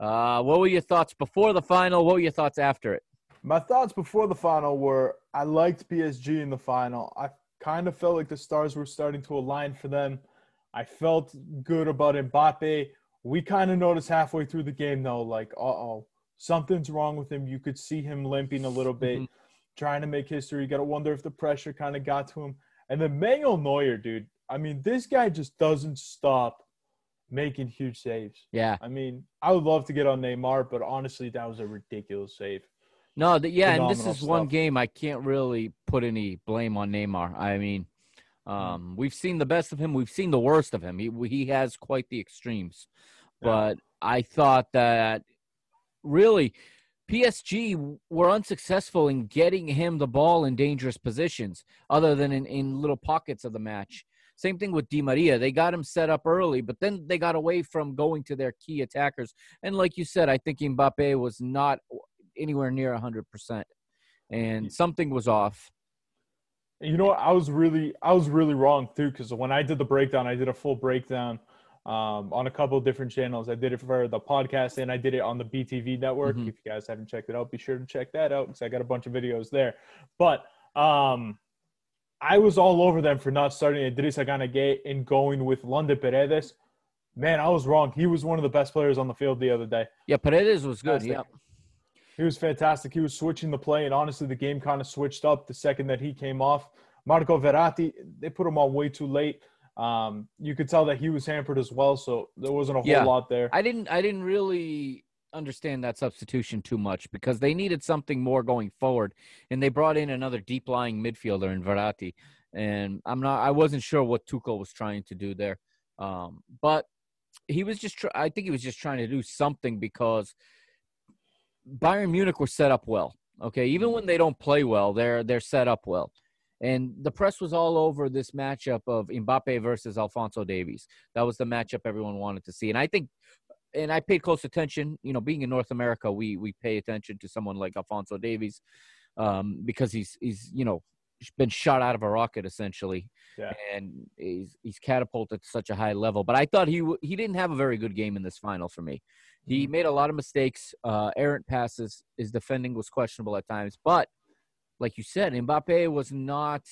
Uh, what were your thoughts before the final? What were your thoughts after it? My thoughts before the final were I liked PSG in the final. I kind of felt like the stars were starting to align for them. I felt good about Mbappe. We kind of noticed halfway through the game though, like, uh oh, something's wrong with him. You could see him limping a little bit, Mhm. trying to make history. You got to wonder if the pressure kind of got to him. And then Manuel Neuer, dude. I mean, this guy just doesn't stop making huge saves. Yeah, I mean, I would love to get on Neymar, but honestly, that was a ridiculous save. No, the, yeah, and this is one game I can't really put any blame on Neymar. I mean, um, we've seen the best of him. We've seen the worst of him. He he has quite the extremes, Yeah. but I thought that really PSG were unsuccessful in getting him the ball in dangerous positions, other than in, in little pockets of the match. Same thing with Di Maria. They got him set up early, but then they got away from going to their key attackers. And like you said, I think Mbappe was not anywhere near 100%. And something was off. You know, what? I was really, I was really wrong too. Because when I did the breakdown, I did a full breakdown um, on a couple of different channels. I did it for the podcast, and I did it on the BTV network. Mhm. If you guys haven't checked it out, be sure to check that out because I got a bunch of videos there. But um, I was all over them for not starting Idrissa Gueye and going with Leandro Paredes. Man, I was wrong. He was one of the best players on the field the other day. Yeah, Paredes was good. Fantastic. He was fantastic. He was switching the play, and honestly, the game kind of switched up the second that he came off. Marco Verratti, they put him on way too late. Um, you could tell that he was hampered as well, so there wasn't a whole Yeah. lot there. I didn't I didn't really understand that substitution too much because they needed something more going forward and they brought in another deep lying midfielder in Verratti and I'm not I wasn't sure what Tuchel was trying to do there um, but he was just try- I think he was just trying to do something because Bayern Munich were set up well okay even when they don't play well they're they're set up well and the press was all over this matchup of Mbappe versus Alphonso Davies that was the matchup everyone wanted to see and I think and I paid close attention. You know, being in North America, we we pay attention to someone like Alphonso Davies um, because he's he's you know been shot out of a rocket essentially, Yeah. and he's he's catapulted to such a high level. But I thought he w- he didn't have a very good game in this final for me. He made a lot of mistakes, uh, errant passes. His defending was questionable at times, but like you said, Mbappe was not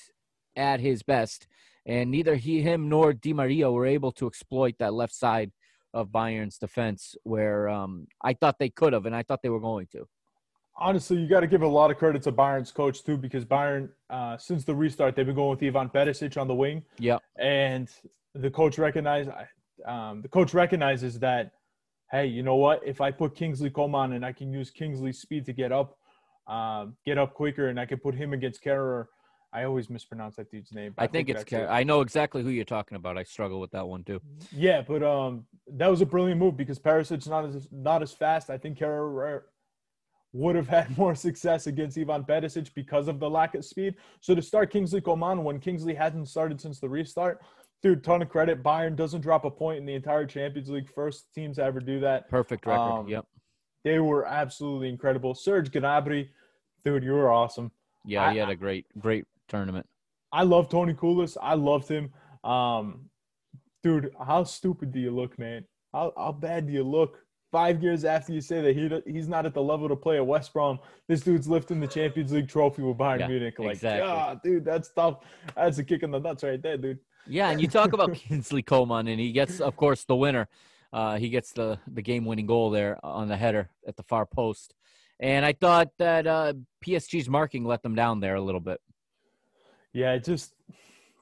at his best, and neither he, him, nor Di Maria were able to exploit that left side of Bayern's defense, where um, I thought they could have, and I thought they were going to. Honestly, you got to give a lot of credit to Bayern's coach too, because Bayern, uh, since the restart, they've been going with Ivan Perisic on the wing. Yeah. and the coach recognize um, the coach recognizes that hey you know what if i put kingsley coman and i can use kingsley's speed to get up um, get up quicker and i can put him against Kehrer. i always mispronounce that dude's name but I think it's. that's Car- it. I know exactly who you're talking about. I struggle with that one too. yeah but um that was a brilliant move because Perisic's not as not as fast i think Kehrer would have had more success against Ivan Perisic because of the lack of speed. So to start Kingsley Coman when Kingsley hadn't started since the restart, dude, ton of credit. Bayern doesn't drop a point in the entire Champions League. First teams to ever do that. Perfect record. Um, yep. They were absolutely incredible. Serge Gnabry, dude, you were awesome. Yeah, I- he had a great, great tournament. I love Tony Pulis. I loved him. Um, dude, how stupid do you look, man? How, how bad do you look? Five years after you say that he he's not at the level to play at West Brom, this dude's lifting the Champions League trophy with Bayern Yeah, Munich. Like, exactly. dude, that's tough. That's a kick in the nuts right there, dude. Yeah, and you talk about Kingsley Coman, and he gets, of course, the winner. Uh, he gets the the game winning goal there on the header at the far post, and I thought that uh, PSG's marking let them down there a little bit. Yeah, just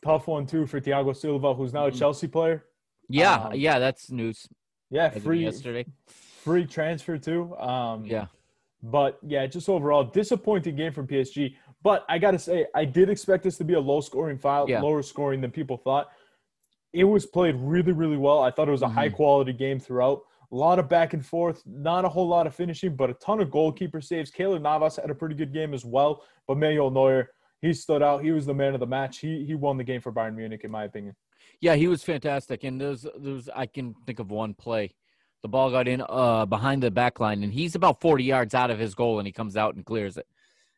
tough one too for Thiago Silva, who's now a Mhm. Chelsea player. Yeah, Um, yeah, that's news. Yeah, free yesterday. free transfer too. Um, Yeah, But yeah, just overall disappointing game from PSG. But I gotta say, I did expect this to be a low scoring file, Yeah. lower scoring than people thought. It was played really, really well. I thought it was a Mhm. high quality game throughout. A lot of back and forth, not a whole lot of finishing, but a ton of goalkeeper saves. Keylor Navas had a pretty good game as well. But Manuel Neuer, he stood out. He was the man of the match. He he won the game for Bayern Munich, in my opinion. yeah, he was fantastic. And there's there's I can think of one play. The ball got in uh behind the back line, and he's about 40 yards out of his goal, and he comes out and clears it.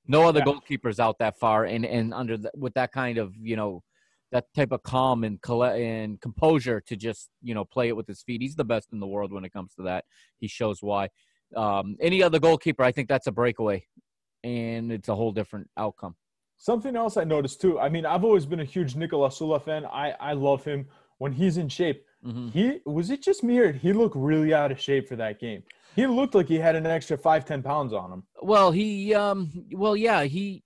No other Yeah. goalkeepers out that far, and and under the, with that kind of you know that type of calm and and composure to just you know play it with his feet. He's the best in the world when it comes to that. He shows why. Um, any other goalkeeper, I think that's a breakaway, and it's a whole different outcome. Something else I noticed too. I mean, I've always been a huge Niklas Süle fan. I I love him when he's in shape. hmm He was it just me or he looked really out of shape for that game? He looked like he had an extra five ten pounds on him. Well, he um well yeah, he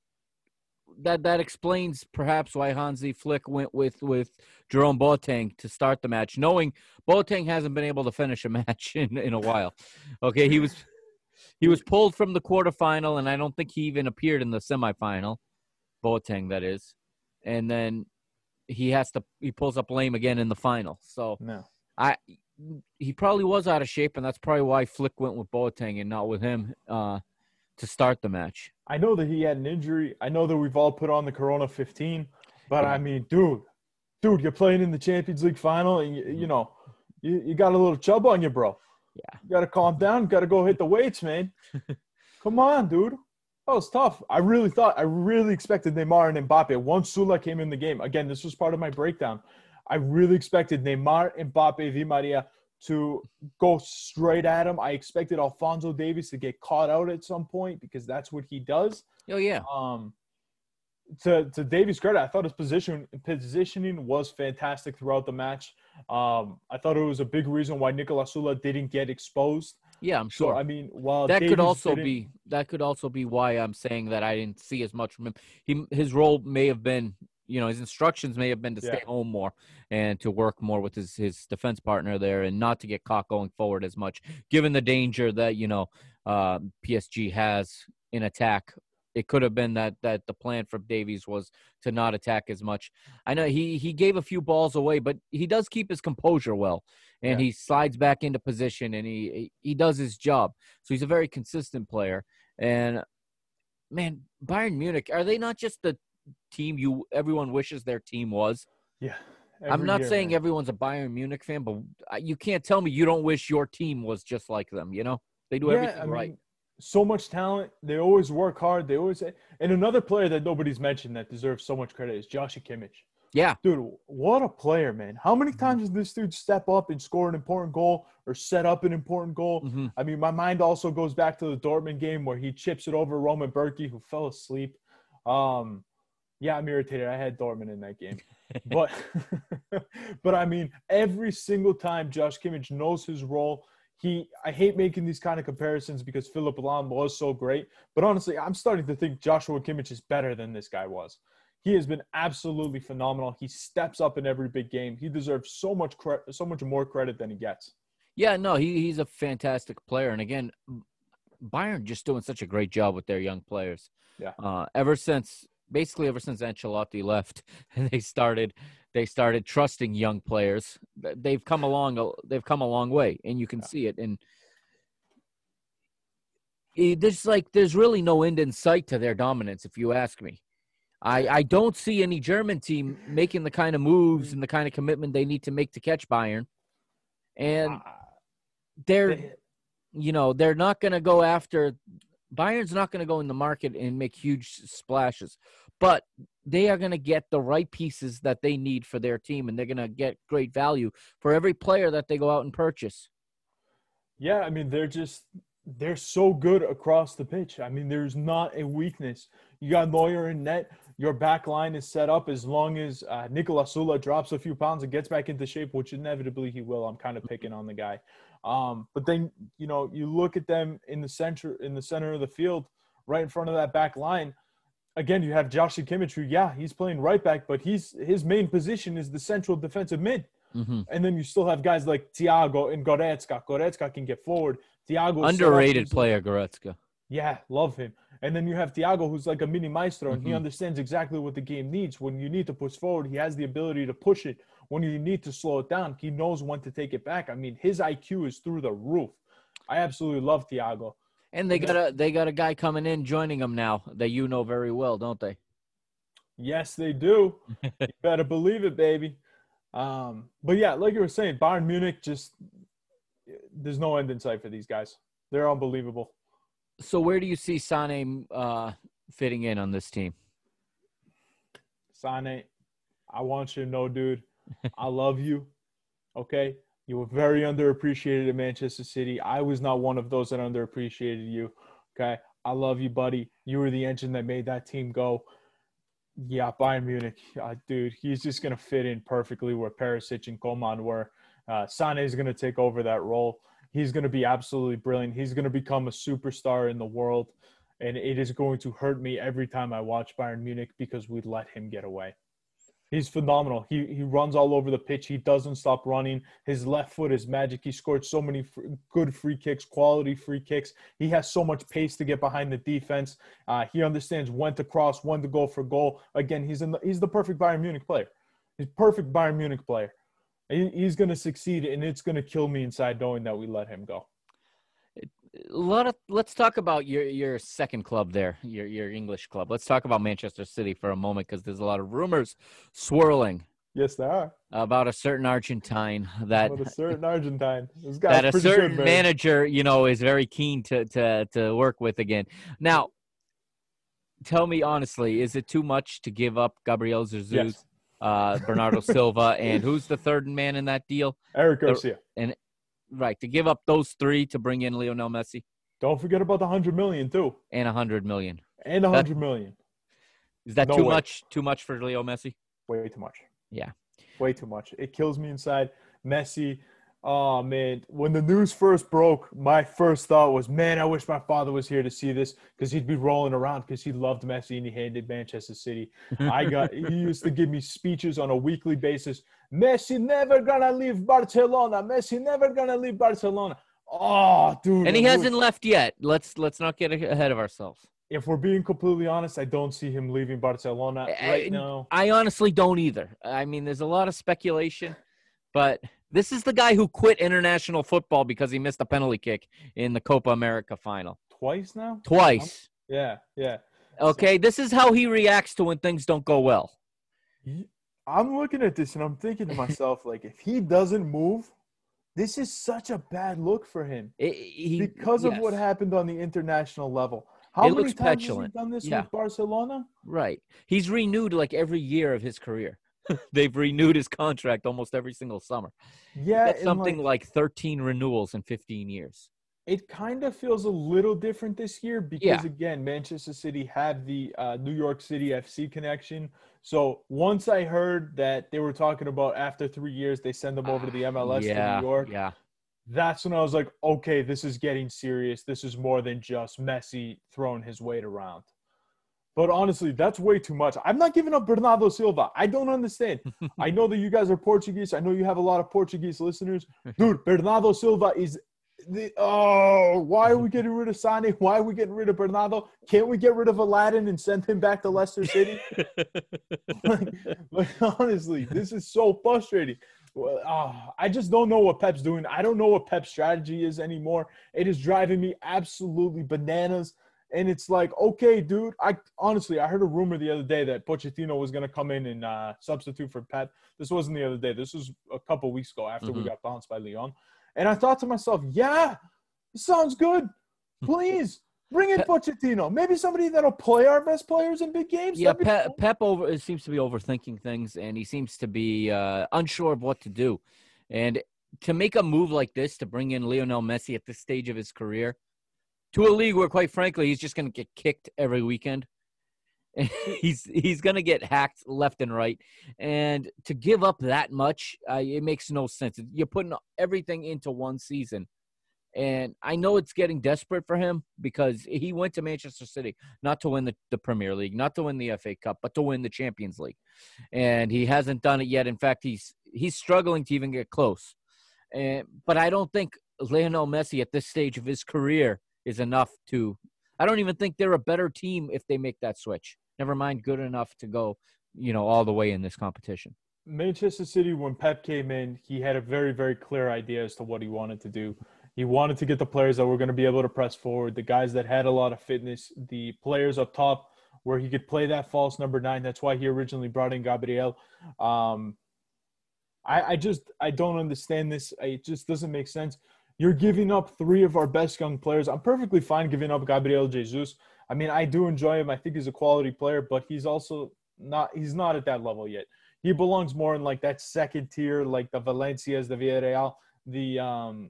that that explains perhaps why Hansi Flick went with with Jerome Boateng to start the match, knowing Boateng hasn't been able to finish a match in, in a while. Okay, he was he was pulled from the quarterfinal and I don't think he even appeared in the semifinal. Boateng that is. And then he has to he pulls up lame again in the final. So No. I he probably was out of shape, and that's probably why Flick went with Boateng and not with him uh, to start the match. I know that he had an injury. I know that we've all put on the Corona 15, but Yeah. I mean, dude, dude, you're playing in the Champions League final, and you, you know, you, you got a little chub on you, bro. Yeah. You got to calm down. Got to go hit the weights, man. Come on, dude. That was tough. I really thought, I really expected Neymar and Mbappe. Once Süle came in the game, again, this was part of my breakdown. I really expected Neymar, and Mbappe, Di Maria to go straight at him. I expected Alphonso Davies to get caught out at some point because that's what he does. Oh yeah, Um, to to Davies' credit, I thought his position positioning was fantastic throughout the match. Um, I thought it was a big reason why Niklas Süle didn't get exposed. yeah, I'm So sure. I mean, while that could also be that could also be why I'm saying that I didn't see as much from him. He his role may have been, you know, his instructions may have been to stay Yeah. home more and to work more with his his defense partner there and not to get caught going forward as much, given the danger that you know uh, PSG has in attack. It could have been that that the plan for Davies was to not attack as much. I know he he gave a few balls away, but he does keep his composure well, and Yeah. he slides back into position and he he does his job. So he's a very consistent player. And man, Bayern Munich are they not just the team you everyone wishes their team was? yeah. I'm not year, saying man. everyone's a Bayern Munich fan, but you can't tell me you don't wish your team was just like them. You know, they do Yeah, everything I right. mean, so much talent. They always work hard. They always and another player that nobody's mentioned that deserves so much credit is Joshua Kimmich. Yeah, Dude, what a player, man. How many Mhm. times does this dude step up and score an important goal or set up an important goal? hmm I mean, my mind also goes back to the Dortmund game where he chips it over Roman Bürki, who fell asleep. Um, yeah, I'm irritated. I had Dortmund in that game, but but I mean, every single time Josh Kimmich knows his role. He, I hate making these kind of comparisons because Philipp Lahm was so great, but honestly, I'm starting to think Joshua Kimmich is better than this guy was. He has been absolutely phenomenal. He steps up in every big game. He deserves so much credit, so much more credit than he gets. yeah. No, he he's a fantastic player, and again, Bayern just doing such a great job with their young players. Yeah. Uh, ever since basically ever since Ancelotti left, and they started they started trusting young players. They've come along. a- They've come a long way, and you can Yeah. see it. And it, there's like there's really no end in sight to their dominance, if you ask me. I, I don't see any German team making the kind of moves and the kind of commitment they need to make to catch Bayern. And Uh, they're you know they're not going to go after Bayern's not going to go in the market and make huge splashes, but they are going to get the right pieces that they need for their team, and they're going to get great value for every player that they go out and purchase. Yeah, I mean they're just they're so good across the pitch. I mean, there's not a weakness. You got Neuer in net. Your back line is set up as long as uh, Niklas Süle drops a few pounds and gets back into shape, which inevitably he will. I'm kind of picking on the guy. Um, but then you know you look at them in the center in the center of the field, right in front of that back line. Again, you have Josh Kimmich, who yeah, he's playing right back, but he's his main position is the central defensive mid. Mm-hmm. And then you still have guys like Thiago and Goretzka. Goretzka can get forward. Thiago underrated player, Goretzka. Yeah, love him. And then you have Thiago, who's like a mini maestro, and Mhm. he understands exactly what the game needs. When you need to push forward, he has the ability to push it. When you need to slow it down, he knows when to take it back. I mean, his IQ is through the roof. I absolutely love Thiago. And they got a they got a guy coming in joining them now that you know very well, don't they? Yes, they do. you better believe it, baby. Um, but yeah, like you were saying, Bayern Munich just there's no end in sight for these guys. They're unbelievable. So where do you see Sane uh, fitting in on this team? Sane, I want you to know, dude, I love you. Okay. You were very underappreciated at Manchester City. I was not one of those that underappreciated you. Okay. I love you, buddy. You were the engine that made that team go. Yeah, Bayern Munich, uh, dude, he's just going to fit in perfectly where Perisic and Coman were. Uh, Sane is going to take over that role. He's going to be absolutely brilliant. He's going to become a superstar in the world. And it is going to hurt me every time I watch Bayern Munich because we let him get away. He's phenomenal. He he runs all over the pitch. He doesn't stop running. His left foot is magic. He scored so many fr- good free kicks, quality free kicks. He has so much pace to get behind the defense. Uh, he understands when to cross, when to go for goal. Again, he's in the, he's the perfect Bayern Munich player. He's perfect Bayern Munich player. He, he's going to succeed, and it's going to kill me inside knowing that we let him go. A lot of let's talk about your your second club there, your your English club. Let's talk about Manchester City for a moment because there's a lot of rumors swirling Yes, there are. about a certain Argentine that With a certain Argentine. That a certain good, manager, you know, is very keen to to to work with again. Now, tell me honestly, is it too much to give up Gabriel Jesus, Yes. uh, Bernardo Silva, and who's the third man in that deal? Eric Garcia. Right, to give up those three to bring in Lionel Messi Don't forget about the hundred million too, and a hundred million. And a hundred million. Is that No too way. much? Too much for Leo Messi? Way too much. Yeah. Way too much. It kills me inside. Messi. Oh man, when the news first broke, my first thought was, man, I wish my father was here to see this because he'd be rolling around because he loved Messi and he hated Manchester City. I got he used to give me speeches on a weekly basis. Messi never gonna leave Barcelona. Messi never gonna leave Barcelona. Oh, dude. and he hasn't left yet. Let's let's not get ahead of ourselves. If we're being completely honest, I don't see him leaving Barcelona I- right now. I honestly don't either. I mean, there's a lot of speculation, but this is the guy who quit international football because he missed a penalty kick in the Copa America final Twice now? twice. Yeah, yeah. Okay, this is how he reacts to when things don't go well. I'm looking at this and I'm thinking to myself, like, if he doesn't move, this is such a bad look for him I- he- because of what happened on the international level. How It many looks times petulant. has he done this Yeah. with Barcelona? Right. He's renewed like every year of his career. They've renewed his contract almost every single summer. Yeah, something like, like 13 renewals in 15 years. It kind of feels a little different this year because Yeah. again, Manchester City have the uh, New York City FC connection. So once I heard that they were talking about after three years they send them over to the MLS Ah, yeah, to New York, Yeah. that's when I was like, okay, this is getting serious. This is more than just Messi throwing his weight around. But honestly, that's way too much. I'm not giving up Bernardo Silva. I don't understand. I know that you guys are Portuguese. I know you have a lot of Portuguese listeners. Dude, Bernardo Silva is the oh, why are we getting rid of Sane? Why are we getting rid of Bernardo? Can't we get rid of Aladdin and send him back to Leicester City? like, like, honestly, this is so frustrating. Well, ah, I just don't know what Pep's doing. I don't know what Pep's strategy is anymore. It is driving me absolutely bananas. And it's like, okay, dude. I honestly, I heard a rumor the other day that Pochettino was going to come in and uh, substitute for Pep. This wasn't the other day. This was a couple weeks ago after we Mhm. got bounced by Lyon. And I thought to myself, yeah, sounds good. Please bring in Pep- Pochettino. Maybe somebody that'll play our best players in big games. Yeah, Pep, cool. Pep over seems to be overthinking things, and he seems to be uh, unsure of what to do. And to make a move like this to bring in Lionel Messi at this stage of his career to a league where, quite frankly, he's just going to get kicked every weekend, he's he's going to get hacked left and right, and to give up that much, uh, it makes no sense. You're putting everything into one season, and I know it's getting desperate for him because he went to Manchester City not to win the, the Premier League, not to win the FA Cup, but to win the Champions League, and he hasn't done it yet. In fact, he's he's struggling to even get close. And but I don't think Lionel Messi at this stage of his career is enough to. I don't even think they're a better team if they make that switch. Never mind, good enough to go, you know, all the way in this competition. Manchester City, when Pep came in, he had a very, very clear idea as to what he wanted to do. He wanted to get the players that were going to be able to press forward, the guys that had a lot of fitness, the players up top where he could play that false number nine. That's why he originally brought in Gabriel. Um, I, I just I don't understand this. It just doesn't make sense. You're giving up three of our best young players. I'm perfectly fine giving up Gabriel Jesus. I mean, I do enjoy him. I think he's a quality player, but he's also not he's not at that level yet. He belongs more in like that second tier, like the Valencias, the Villarreal, the um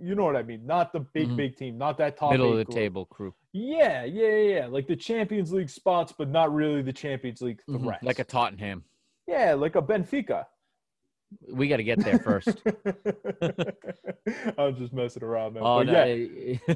you know what I mean? Not the big, mm-hmm. big team, not that top middle of the group. table crew. Yeah, yeah, yeah, like the Champions League spots, but not really the Champions League threat. Mm-hmm. Like a Tottenham. Yeah, like a Benfica. We got to get there first. I'm just messing around, man. Oh, no, yeah.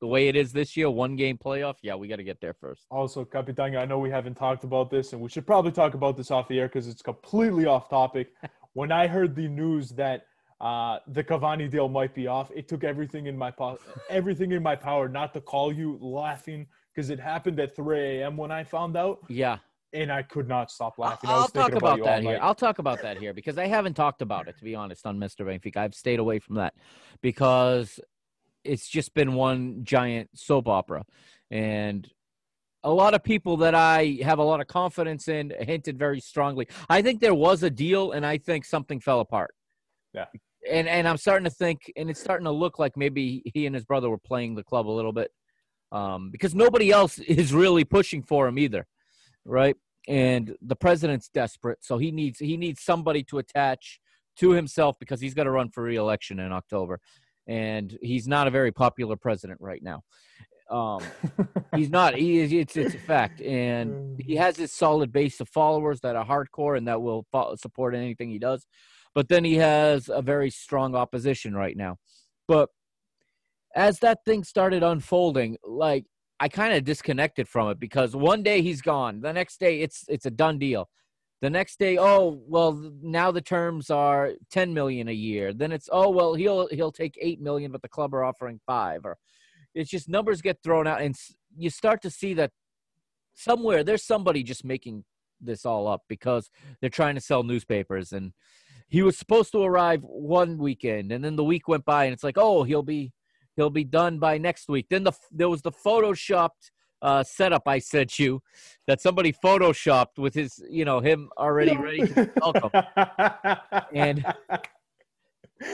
the way it is this year, one game playoff, yeah, we got to get there first. Also, Capitanga, I know we haven't talked about this, and we should probably talk about this off the air because it's completely off topic. when I heard the news that uh, the Cavani deal might be off, it took everything in my po- everything in my power not to call you laughing because it happened at 3 a.m. when I found out. Yeah and I could not stop laughing. I'll, talk about, about that here. I'll talk about that here because I haven't talked about it to be honest on Mr. Benfica. I've stayed away from that because it's just been one giant soap opera, and a lot of people that I have a lot of confidence in hinted very strongly. I think there was a deal, and I think something fell apart. Yeah. And and I'm starting to think, and it's starting to look like maybe he and his brother were playing the club a little bit, um, because nobody else is really pushing for him either right? And the president's desperate, so he needs he needs somebody to attach to himself because he's got to run for reelection in October, and he's not a very popular president right now. Um, he's not. He is. It's it's a fact, and he has this solid base of followers that are hardcore and that will follow, support anything he does. But then he has a very strong opposition right now. But as that thing started unfolding, like I kind of disconnected from it because one day he's gone. The next day it's it's a done deal. The next day, oh well, now the terms are ten million a year. Then it's oh well, he'll he'll take eight million, but the club are offering five. Or it's just numbers get thrown out, and you start to see that somewhere there's somebody just making this all up because they're trying to sell newspapers. And he was supposed to arrive one weekend, and then the week went by, and it's like oh he'll be He'll be done by next week. Then the there was the photoshopped uh, setup I sent you that somebody photoshopped with his, you know, him already ready to welcome. and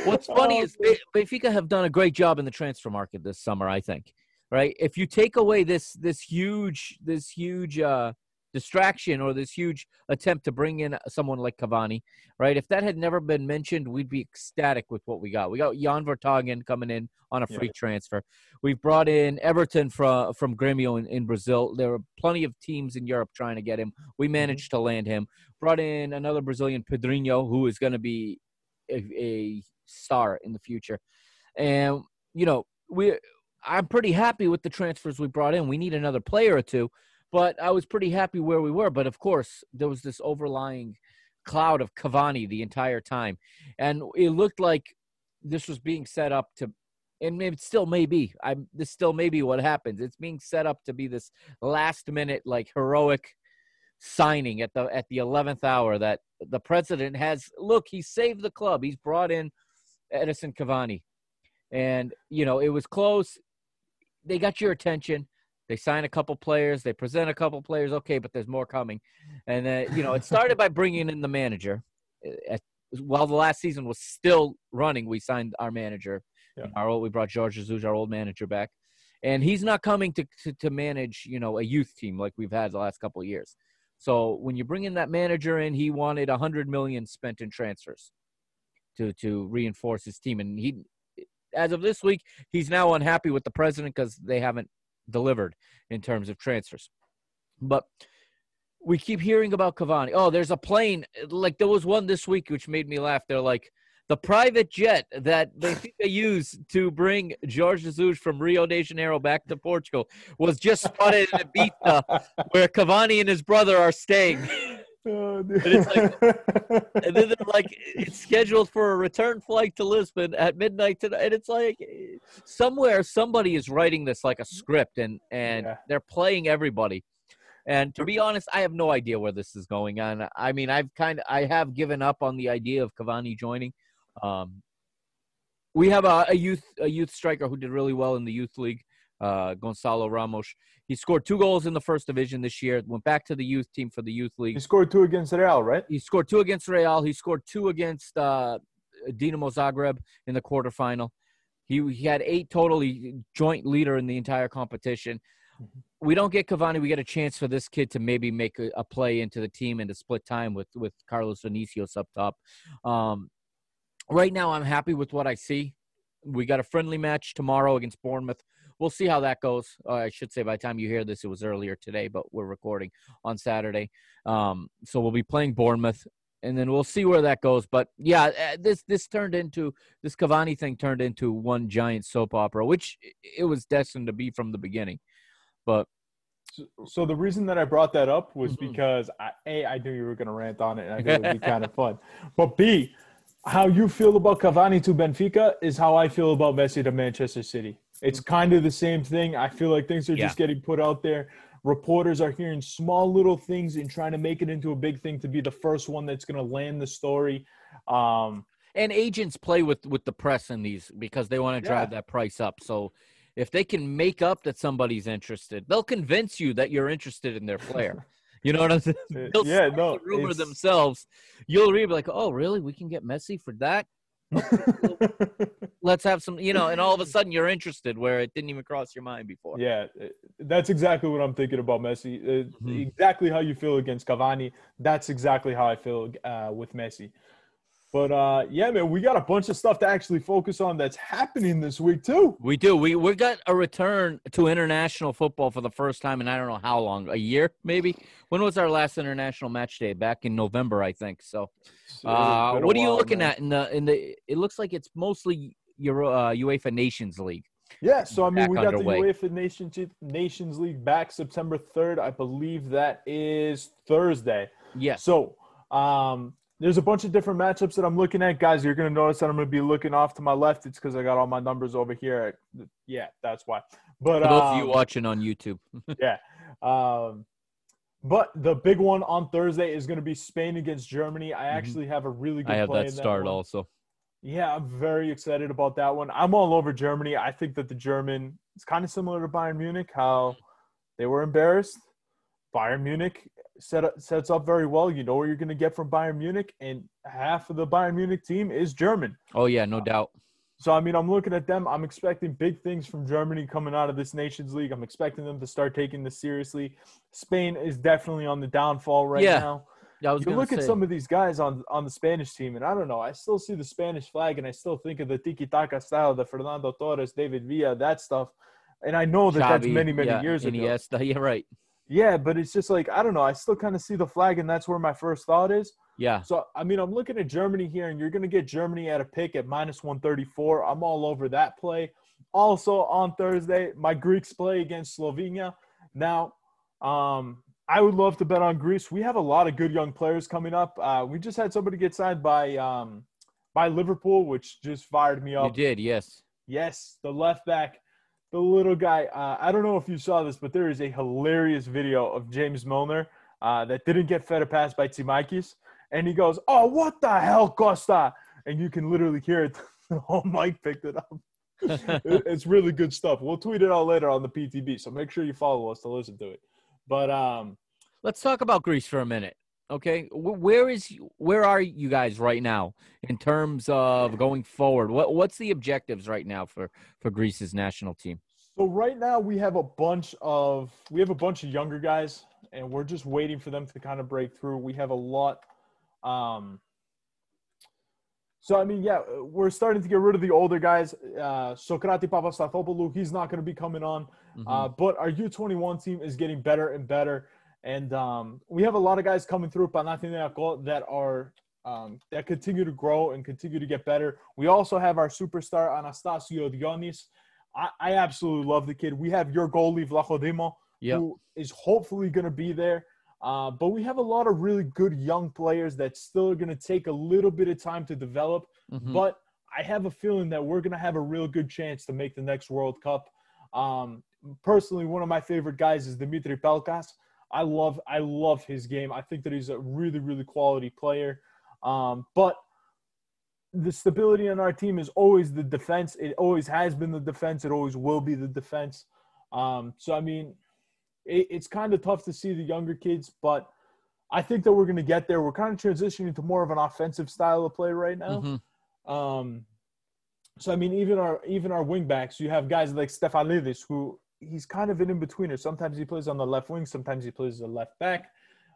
what's funny oh, is Benfica have done a great job in the transfer market this summer. I think, right? If you take away this this huge this huge uh, distraction or this huge attempt to bring in someone like Cavani, right? If that had never been mentioned, we'd be ecstatic with what we got. We got Jan Vertonghen coming in on a free yeah. transfer. We've brought in Everton from from Grêmio in, in Brazil. There are plenty of teams in Europe trying to get him. We mm-hmm. managed mm-hmm. to land him. Brought in another Brazilian, Pedrinho, who is going to be a, a star in the future. And you know, we I'm pretty happy with the transfers we brought in. We need another player or two, but I was pretty happy where we were. But of course, there was this overlying cloud of Cavani the entire time, and it looked like this was being set up to, and it still may be. I'm this still may be what happens. It's being set up to be this last minute like heroic signing at the at the 11th hour that the president has look he saved the club he's brought in Edinson Cavani and you know it was close they got your attention they sign a couple players, they present a couple players. Okay, but there's more coming, and then you know it started by bringing in the manager. Uh, at, while the last season was still running, we signed our manager. Yeah. Our old, we brought Jorge Jesus, our old manager, back, and he's not coming to, to, to manage you know a youth team like we've had the last couple of years. So when you bring in that manager in, he wanted a hundred million spent in transfers to to reinforce his team, and he as of this week, he's now unhappy with the president because they haven't delivered in terms of transfers. But we keep hearing about Cavani. Oh, there's a plane. Like there was one this week which made me laugh. They're like the private jet that they use to bring Jorge Jesus from Rio de Janeiro back to Portugal was just spotted in Ibiza, where Cavani and his brother are staying. Oh, And it's like- and then they're like, it's scheduled for a return flight to Lisbon at midnight tonight. And it's like, somewhere somebody is writing this like a script, and and Yeah. they're playing everybody. And to be honest, I have no idea where this is going on. I mean, I've kind of I have given up on the idea of Cavani joining. Um, we have a, a youth a youth striker who did really well in the youth league, uh, Gonçalo Ramos. He scored two goals in the first division this year. Went back to the youth team for the youth league he scored two against Real, right? he scored two against Real. He scored two against uh, Dinamo Zagreb in the quarterfinal. He, he had eight total. He joint leader in the entire competition. We don't get Cavani. We get a chance for this kid to maybe make a, a play into the team and to split time with with Carlos Vinicius up top. Um, right now, I'm happy with what I see. We got a friendly match tomorrow against Bournemouth. We'll see how that goes. Uh, I should say by the time you hear this, it was earlier today, but we're recording on Saturday. Um, so we'll be playing Bournemouth, and then we'll see where that goes. But yeah, uh, this this turned into this Cavani thing turned into one giant soap opera, which it was destined to be from the beginning. But So, the reason that I brought that up was Mhm. because I, a I knew you were going to rant on it, and I think it would be kind of fun. But b how you feel about Cavani to Benfica is how I feel about Messi to Manchester City. It's kind of the same thing. I feel like things are just getting put out there. Reporters are hearing small little things and trying to make it into a big thing to be the first one that's going to land the story. Um, and agents play with with the press in these because they want to drive Yeah. that price up. So if they can make up that somebody's interested, they'll convince you that you're interested in their player. You know what I'm saying? Uh, They'll yeah, no, the rumor themselves. You'll read like, "Oh, really? We can get Messi for that? Let's have some." You know, and all of a sudden you're interested where it didn't even cross your mind before. Yeah, uh, that's exactly what I'm thinking about Messi. Uh, Mhm. Exactly how you feel against Cavani. That's exactly how I feel uh, with Messi. But uh, yeah, man, we got a bunch of stuff to actually focus on that's happening this week too. We do. We we got a return to international football for the first time in I don't know how long, a year maybe. When was our last international match day? Back in November, I think. So, uh, it's been a what are you looking at in the in the? It looks like it's mostly Euro, uh, UEFA Nations League. Yeah, so I mean, we got underway. the UEFA Nations Nations League back September 3rd. I believe that is Thursday. Yes. So, um, there's a bunch of different matchups that I'm looking at, guys. You're gonna notice that I'm gonna be looking off to my left. It's because I got all my numbers over here. Yeah, that's why. But For those of you um, watching on YouTube, yeah. Um, but the big one on Thursday is going to be Spain against Germany. I actually have a really good Mm-hmm. I have play that in start one. also. Yeah, I'm very excited about that one. I'm all over Germany. I think that the German it's kind of similar to Bayern Munich, how they were embarrassed. Bayern Munich set up, sets up very well. You know what you're going to get from Bayern Munich, and half of the Bayern Munich team is German. Oh yeah, no doubt. So I mean, I'm looking at them. I'm expecting big things from Germany coming out of this Nations League. I'm expecting them to start taking this seriously. Spain is definitely on the downfall right Yeah, now. I was You look say, at some of these guys on on the Spanish team, and I don't know. I still see the Spanish flag, and I still think of the tiki taka style, the Fernando Torres, David Villa, that stuff. And I know that that's many many yeah, years ago. Iniesta, yeah, right. Yeah, but it's just like I don't know. I still kind of see the flag, and that's where my first thought is. Yeah, So I mean, I'm looking at Germany here, and you're going to get Germany at a pick at minus 134. I'm all over that play. Also on Thursday, my Greeks play against Slovenia. Now, um, I would love to bet on Greece. We have a lot of good young players coming up. Uh, we just had somebody get signed by um, by Liverpool, which just fired me up. you did. Yes. Yes, the left back, the little guy. Uh, I don't know if you saw this, but there is a hilarious video of James Milner uh, that didn't get fed a pass by Tsimikas. And he goes, Oh, what the hell, Costa? And you can literally hear it. the whole mic picked it up. It's really good stuff. We'll tweet it out later on the PTB. So make sure you follow us to listen to it. But um, Let's talk about Greece for a minute. Okay, where is where are you guys right now in terms of going forward? What what's the objectives right now for for Greece's national team? So right now we have a bunch of we have a bunch of younger guys, and we're just waiting for them to kind of break through. We have a lot. Um, so I mean, yeah, we're starting to get rid of the older guys. Uh, Sokrati Papastathopoulou, he's not going to be coming on. Mhm. Uh, but our U21 team is getting better and better. And um, we have a lot of guys coming through Panathinaikos that are um, that continue to grow and continue to get better. We also have our superstar Anastasio Donis. I, I absolutely love the kid. We have your goalie Vlachodimo, Yep. who is hopefully going to be there. Uh, but we have a lot of really good young players that still are going to take a little bit of time to develop. Mhm. But I have a feeling that we're going to have a real good chance to make the next World Cup. Um, personally, one of my favorite guys is Dimitri Pelkas. I love I love his game. I think that he's a really really quality player. Um, but the stability on our team is always the defense. It always has been the defense. It always will be the defense. Um, so I mean, it, it's kind of tough to see the younger kids, but I think that we're going to get there. We're kind of transitioning to more of an offensive style of play right now. Mhm. Um, so I mean, even our even our wingbacks, you have guys like Stefanidis, who he's kind of an in betweener. Sometimes he plays on the left wing, sometimes he plays as a left back.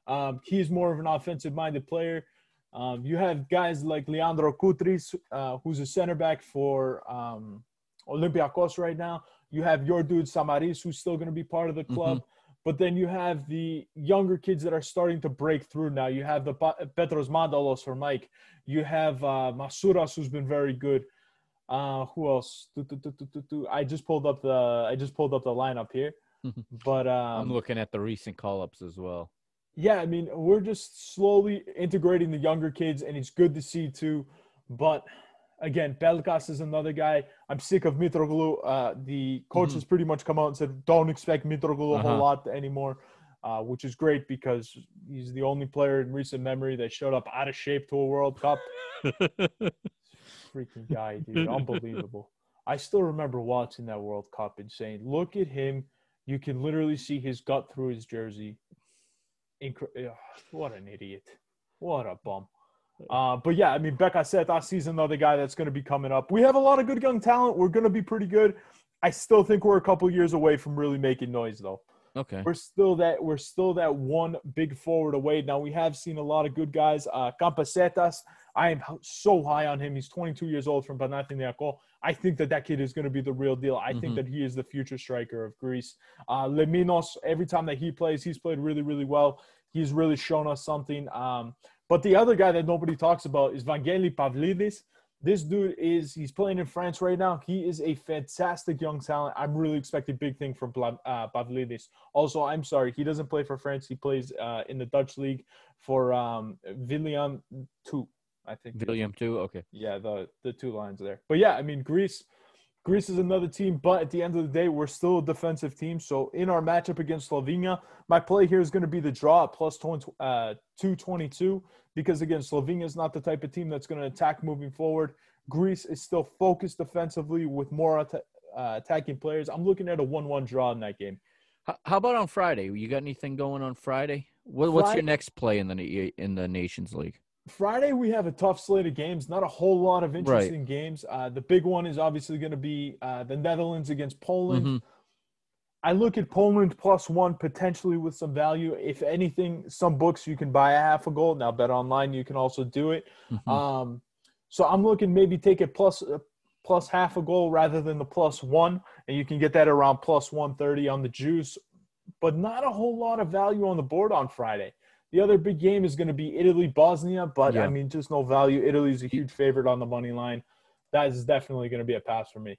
Um, he's more of an offensive minded player. Um, you have guys like Leandro Koutris, uh, who's a center back for um, Olympiacos right now. You have your dude Samaris, who's still going to be part of the club. But then you have the younger kids that are starting to break through now. You have the Petros Mantalos for Mike. You have uh, Masouras, who's been very good. Uh, who else? Do, do, do. I just pulled up the I just pulled up the lineup here. But um, I'm looking at the recent call ups as well. Yeah, I mean, we're just slowly integrating the younger kids, and it's good to see too. But again, Pelkas is another guy. I'm sick of Mitroglou. Uh, the coach has pretty much come out and said, don't expect Mitroglou a Uh-huh. whole lot anymore, uh, which is great because he's the only player in recent memory that showed up out of shape to a World Cup. Freaking guy, dude. Unbelievable. I still remember watching that World Cup and saying, look at him. You can literally see his gut through his jersey. Incre- ugh, what an idiot. What a bum. Uh, but yeah, I mean, Becca said he's another guy that's going to be coming up. We have a lot of good young talent. We're going to be pretty good. I still think we're a couple years away from really making noise, though. Okay. We're still that we're still that one big forward away. Now we have seen a lot of good guys. Uh, Campacetas, I am so high on him. He's 22 years old from Panathinaikos. I think that that kid is going to be the real deal. I think Mhm. that he is the future striker of Greece. Uh, Limnios, every time that he plays, he's played really, really well. He's really shown us something. Um, but the other guy that nobody talks about is Vangeli Pavlidis. This dude is he's playing in France right now. He is a fantastic young talent. I'm really expecting big thing from uh, Pavlidis. Also, I'm sorry, he doesn't play for France. He plays uh, in the Dutch league for um, Willem Two, I think. Willem Two, Okay. Yeah, the the two lines there. But yeah, I mean Greece. Greece is another team, but at the end of the day, we're still a defensive team. So in our matchup against Slovenia, my play here is going to be the draw at plus 20, uh, 222 because again, Slovenia is not the type of team that's going to attack moving forward. Greece is still focused defensively with more atta- uh, attacking players. I'm looking at a 1-1 draw in that game. How, how about on Friday? You got anything going on Friday? What, what's your next play in the in the Nations League? Friday we have a tough slate of games. Not a whole lot of interesting games. Uh, the big one is obviously going to be uh, the Netherlands against Poland. Mhm. I look at Poland plus one potentially with some value. If anything, some books you can buy a half a goal. Now, bet online you can also do it. Mhm. Um, so I'm looking maybe take it plus uh, plus half a goal rather than the plus one, and you can get that around plus one thirty on the juice. But not a whole lot of value on the board on Friday. The other big game is going to be Italy Bosnia, but Yeah. I mean just no value. Italy's a huge favorite on the money line. That is definitely going to be a pass for me.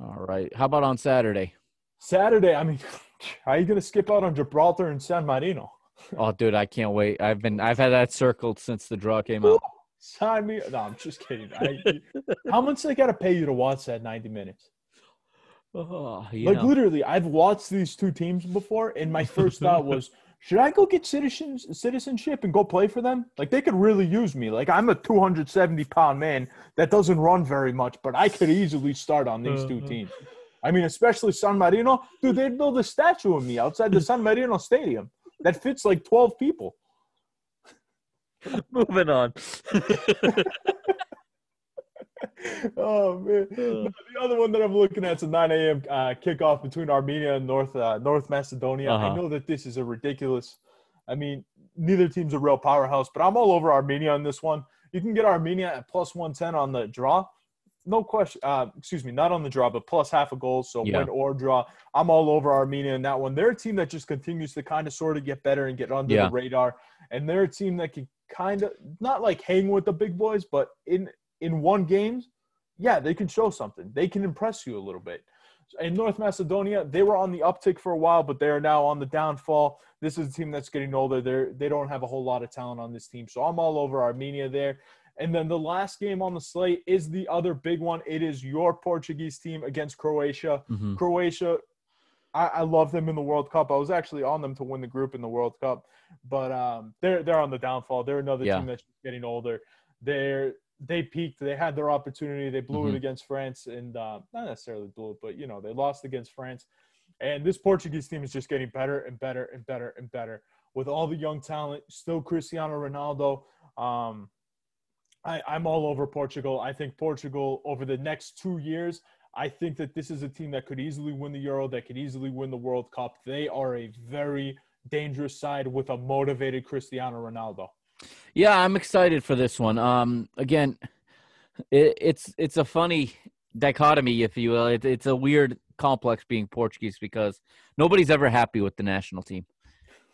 All right. How about on Saturday? Saturday, I mean, how are you going to skip out on Gibraltar and San Marino? Oh, dude, I can't wait. I've been I've had that circled since the draw came out. Sign me. No, I'm just kidding. I, how much they got to pay you to watch that 90 minutes? Oh, you Like know. literally, I've watched these two teams before, and my first thought was, should I go get citizens citizenship and go play for them? Like they could really use me. Like I'm a 270 pound man that doesn't run very much, but I could easily start on these two Uh-huh. teams. I mean, especially San Marino. Dude, they'd build a statue of me outside the San Marino Stadium that fits like 12 people. Moving on. oh man. No, the other one that I'm looking at is a 9 a.m. Uh, kickoff between Armenia and North uh, North Macedonia. I Uh-huh. know that this is a ridiculous. I mean, neither team's a real powerhouse, but I'm all over Armenia on this one. You can get Armenia at plus 110 on the draw. no question. Uh, excuse me, not on the draw, but plus half a goal. So Yeah. win or draw. I'm all over Armenia in that one. They're a team that just continues to kind of sort of get better and get under Yeah. the radar. And they're a team that can kind of not like hang with the big boys, but in in one games, yeah, they can show something. They can impress you a little bit. In North Macedonia, they were on the uptick for a while, but they are now on the downfall. This is a team that's getting older. They're they don't have a whole lot of talent on this team. So I'm all over Armenia there. And then the last game on the slate is the other big one. It is your Portuguese team against Croatia. Mhm. Croatia, I, I love them in the World Cup. I was actually on them to win the group in the World Cup, but um, they're they're on the downfall. They're another Yeah. team that's getting older. They're they peaked. They had their opportunity. They blew Mhm. it against France, and uh, not necessarily blew it, but you know they lost against France. And this Portuguese team is just getting better and better and better and better with all the young talent. Still Cristiano Ronaldo. Um, I, I'm all over Portugal. I think Portugal over the next two years, I think that this is a team that could easily win the Euro, that could easily win the World Cup. They are a very dangerous side with a motivated Cristiano Ronaldo. Yeah, I'm excited for this one. Um, again, it, it's it's a funny dichotomy, if you will. It, it's a weird complex being Portuguese because nobody's ever happy with the national team.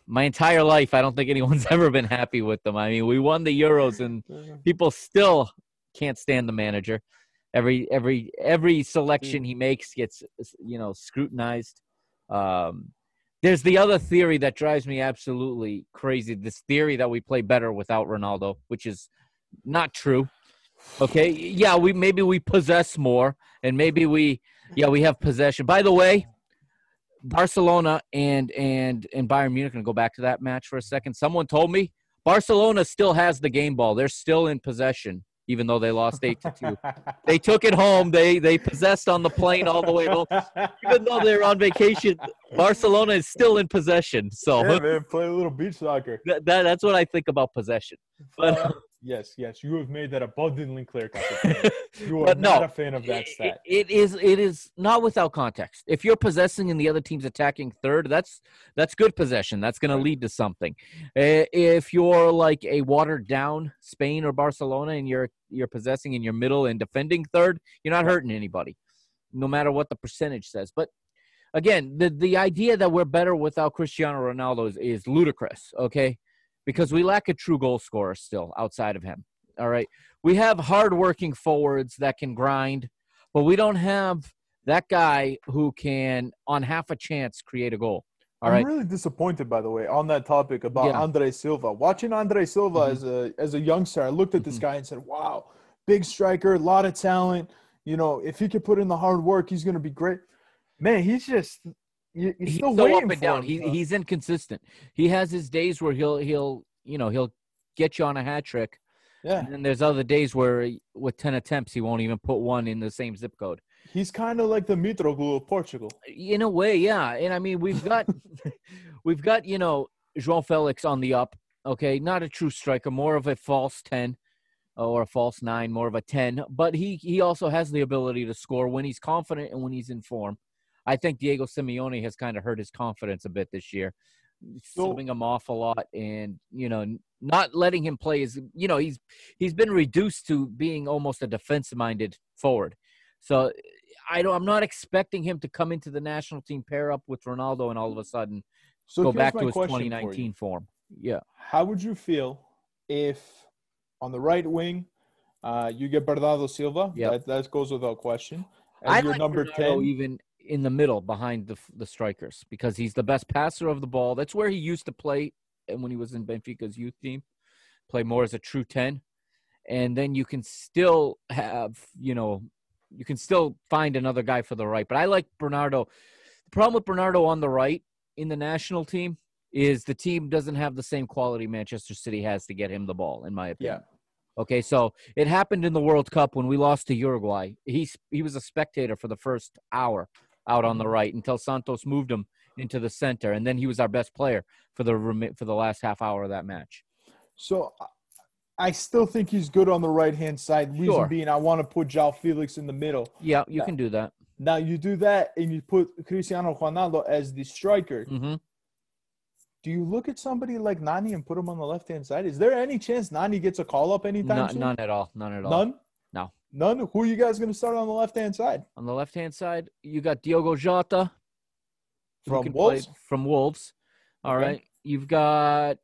My entire life, I don't think anyone's ever been happy with them. I mean, we won the Euros, and people still can't stand the manager. Every every every selection he makes gets you know scrutinized. Um, there's the other theory that drives me absolutely crazy. This theory that we play better without Ronaldo, which is not true. Okay, yeah, we maybe we possess more, and maybe we yeah we have possession. By the way, Barcelona and and and Bayern Munich. Gonna go back to that match for a second. Someone told me Barcelona still has the game ball. They're still in possession, even though they lost eight to two. They took it home. They they possessed on the plane all the way home. Even though they're on vacation, Barcelona is still in possession. So yeah, man, play a little beach soccer. that, that, that's what I think about possession. But yes, yes, you have made that abundantly clear. You are But not a fan of that stat. it is it is not without context. If you're possessing and the other team's attacking third, that's that's good possession. That's going Right. to lead to something. Uh, if you're like a watered down Spain or Barcelona and you're you're possessing in your middle and defending third, you're not hurting anybody, no matter what the percentage says. But again, the the idea that we're better without Cristiano Ronaldo is, is ludicrous. Okay, because we lack a true goal scorer still outside of him. All right, we have hardworking forwards that can grind, but we don't have that guy who can, on half a chance, create a goal. All I'm really disappointed, by the way, on that topic about Yeah. Andre Silva. Watching Andre Silva Mhm. as a as a youngster, I looked at this Mhm. guy and said, "Wow, big striker, a lot of talent. You know, if he could put in the hard work, he's going to be great." Man, he's just you, he's still so up and down. him, He, he's inconsistent. He has his days where he'll he'll you know he'll get you on a hat trick, yeah, and then there's other days where with ten attempts he won't even put one in the same zip code. he's kind of like the Mitroglou of Portugal. In a way, yeah. And I mean, we've got we've got you know João Felix on the up. Okay, not a true striker, more of a false ten or a false nine, more of a ten. But he he also has the ability to score when he's confident and when he's in form. I think Diego Simeone has kind of hurt his confidence a bit this year, So- subbing him off a lot, and you know not letting him play is you know he's he's been reduced to being almost a defense-minded forward. So I don't. I'm not expecting him to come into the national team pair up with Ronaldo and all of a sudden So go back to his question for 2019 form. Yeah. How would you feel if on the right wing uh, you get Bernardo Silva? Yep. That, that goes without question. As I your like number Bernardo ten. even in the middle behind the the strikers because he's the best passer of the ball. That's where he used to play and when he was in Benfica's youth team, play more as a true 10. And then you can still have, you know, you can still find another guy for the right. But I like Bernardo. The problem with Bernardo on the right in the national team is the team doesn't have the same quality Manchester City has to get him the ball, in my opinion. Yeah. Okay, so it happened in the World Cup when we lost to Uruguay. He he was a spectator for the first hour out on the right until Santos moved him into the center, and then he was our best player for the for the last half hour of that match. So I- still think he's good on the right hand side. Reason Sure. being, I want to put João Felix in the middle. Yeah, you Yeah. can do that. Now you do that, and you put Cristiano Ronaldo as the striker. hmm Do you look at somebody like Nani and put him on the left hand side? Is there any chance Nani gets a call up anytime None, soon? none at all. None at all. None. No. None. Who are you guys going to start on the left hand side? On the left hand side, you got Diogo Jota From Wolves? from Wolves. All right, Okay. You've got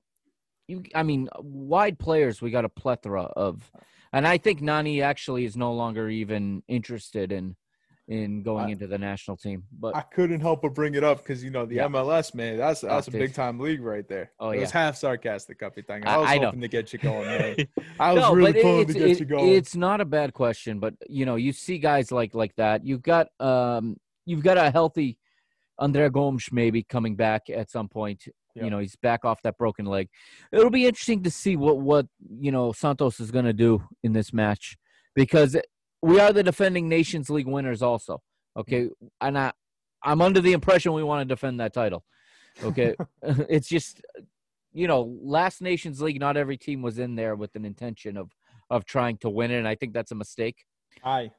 you. I mean, wide players. We got a plethora of, and I think Nani actually is no longer even interested in in going I- into the national team. But I couldn't help but bring it up because you know the Yeah. MLS man. That's that's a big time league right there. Oh, it was yeah. half sarcastic, Capitan. I I- was I know. hoping to get you going, man. I was no, really pulling to get it- you going. it's not a bad question. But you know, you see guys like like that. You've got um, you've got a healthy André Gomes maybe coming back at some point. Yeah. You know, he's back off that broken leg. It'll be interesting to see what what you know Santos is going to do in this match because we are the defending Nations League winners also. Okay, and I I'm under the impression we want to defend that title. Okay, it's just you know last Nations League, not every team was in there with an intention of of trying to win it, and I think that's a mistake. Hi,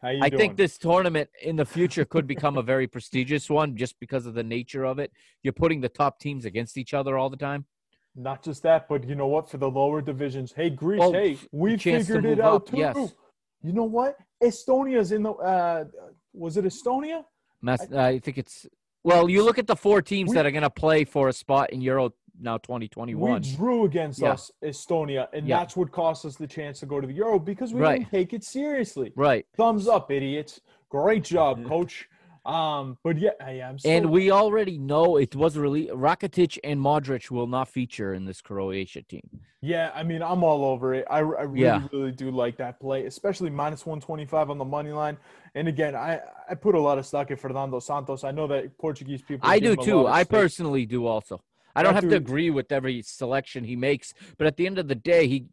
how you I doing? think this tournament in the future could become a very prestigious one just because of the nature of it. You're putting the top teams against each other all the time. Not just that, but you know what? For the lower divisions, hey Greece, Oh, hey, we figured it out up, too. yes. You know what? Estonia's in the. Uh, was it Estonia? Mas- I think it's well. You look at the four teams We- that are going to play for a spot in Euro now 2021. We 2021. drew against Yeah. us, Estonia, and Yeah. that's what cost us the chance to go to the Euro because we Right. didn't take it seriously. Right. Thumbs up, idiots! Great job, coach. Um, but yeah, I am. So, And we already know it was really Rakitic and Modric will not feature in this Croatia team. yeah, I mean, I'm all over it. I, I really, Yeah. really do like that play, especially minus 125 on the money line. And again, I, I put a lot of stock in Fernando Santos. I know that Portuguese people. I do too. I personally do also. I don't have to agree with every selection he makes, but at the end of the day, he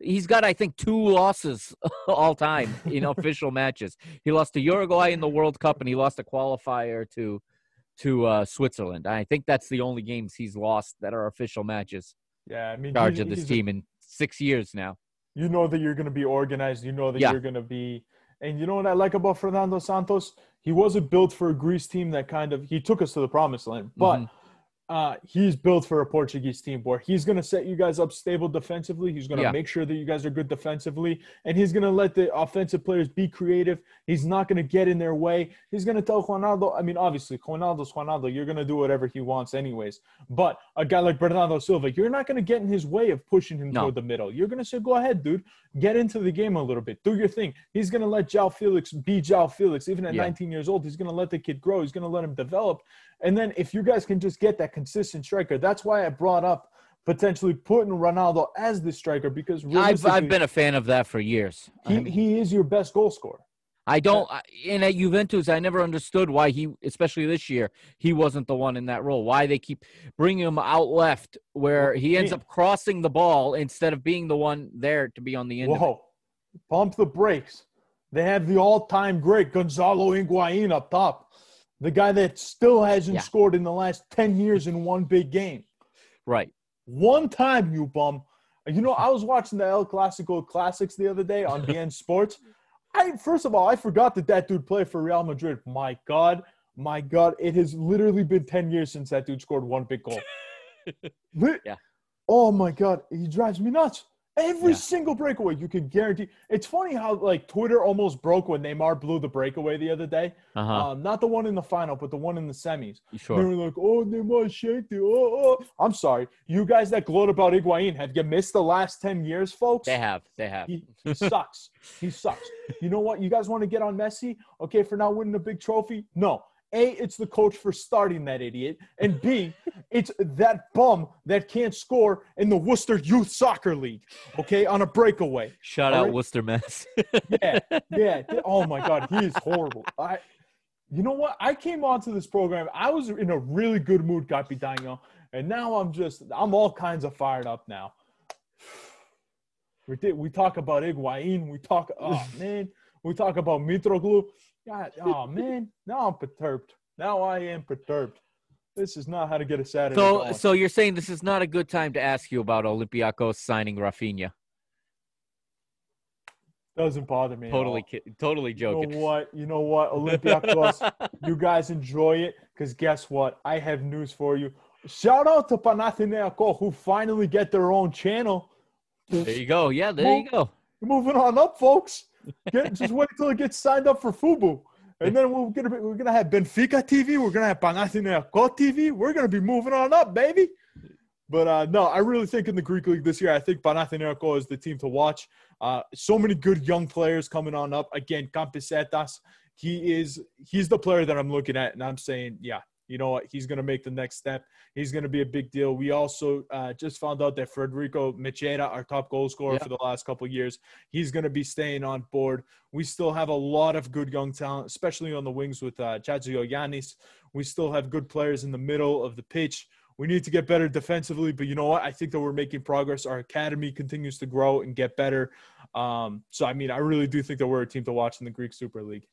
he's got I think two losses all time in official matches. He lost to Uruguay in the World Cup, and he lost a qualifier to to uh, Switzerland. I think that's the only games he's lost that are official matches. Yeah, I mean, Charge he- of this he's team in six years now. you know that you're going to be organized. You know that Yeah. you're going to be. And you know what I like about Fernando Santos? He wasn't built for a Greece team that kind of he took us to the promised land, but Mhm. Uh, he's built for a Portuguese team where he's going to set you guys up stable defensively. He's going to Yeah. make sure that you guys are good defensively, and he's going to let the offensive players be creative. He's not going to get in their way. He's going to tell Ronaldo. I mean, obviously, Ronaldo's Ronaldo. You're going to do whatever he wants, anyways. But a guy like Bernardo Silva, you're not going to get in his way of pushing him No. toward the middle. You're going to say, "Go ahead, dude. Get into the game a little bit. Do your thing." He's going to let João Felix be João Felix, even at Yeah. 19 years old. He's going to let the kid grow. He's going to let him develop. And then if you guys can just get that consistent striker, that's why I brought up potentially putting Ronaldo as the striker because I've I've been a fan of that for years. I he, mean, he is your best goal scorer. I don't. And at Juventus, I never understood why he, especially this year, he wasn't the one in that role. Why they keep bringing him out left, where he ends up crossing the ball instead of being the one there to be on the end. Whoa, pump the brakes. They have the all-time great Gonzalo Higuain up top, the guy that still hasn't Yeah. scored in the last 10 years in one big game. Right. One time, you bum. You know, I was watching the El Clasico Classics the other day on beIN Sports. I first of all, I forgot that that dude played for Real Madrid. My God, my God, it has literally been ten years since that dude scored one big goal. Yeah. Oh my God, he drives me nuts. Every Yeah. single breakaway, you can guarantee. It's funny how like Twitter almost broke when Neymar blew the breakaway the other day. Uh huh. Um, not the one in the final, but the one in the semis. They sure. were like, oh, Neymar it. Oh, oh. I'm sorry. You guys that gloat about Higuain, have you missed the last 10 years, folks? They have. They have. He, he sucks. He sucks. You know what? You guys want to get on Messi? Okay, for not winning a big trophy? No. A, it's the coach for starting that idiot. And B, it's that bum that can't score in the Worcester Youth Soccer League, okay, on a breakaway. Shout All out right. Worcester Mess. Yeah, yeah. Oh my God, he is horrible. I, you know what? I came onto this program. I was in a really good mood, Capitano, and now I'm just, I'm all kinds of fired up now. We did. We talk about Higuain. We talk. Oh man, we talk about Mitroglou. God, oh man, now I'm perturbed. Now I am perturbed. This is not how to get a Saturday. so, going. so you're saying this is not a good time to ask you about Olympiacos signing Rafinha? doesn't bother me. at all. Totally, ki- totally You know joking. what? You know what? Olympiacos, you guys enjoy it because guess what? I have news for you. Shout out to Panathinaikos who finally get their own channel. There you go. Yeah, there you go. Moving on up, folks. Get, just wait until it gets signed up for Fubo. And then we're gonna be, we're gonna have Benfica TV. We're gonna have Panathinaikos TV. We're gonna be moving on up, baby. But uh, no, I really think in the Greek league this year, I think Panathinaikos is the team to watch. Uh, so many good young players coming on up. Again, Kampisetas, he is he's the player that I'm looking at, and I'm saying, yeah, you know what, he's going to make the next step. He's going to be a big deal. We also uh, just found out that Federico Macheda, our top goal scorer yeah. for the last couple years, he's going to be staying on board. We still have a lot of good young talent, especially on the wings with uh, Chatzigiovanis. We still have good players in the middle of the pitch. We need to get better defensively, but you know what? I think that we're making progress. Our academy continues to grow and get better. Um, so, I mean, I really do think that we're a team to watch in the Greek Super League.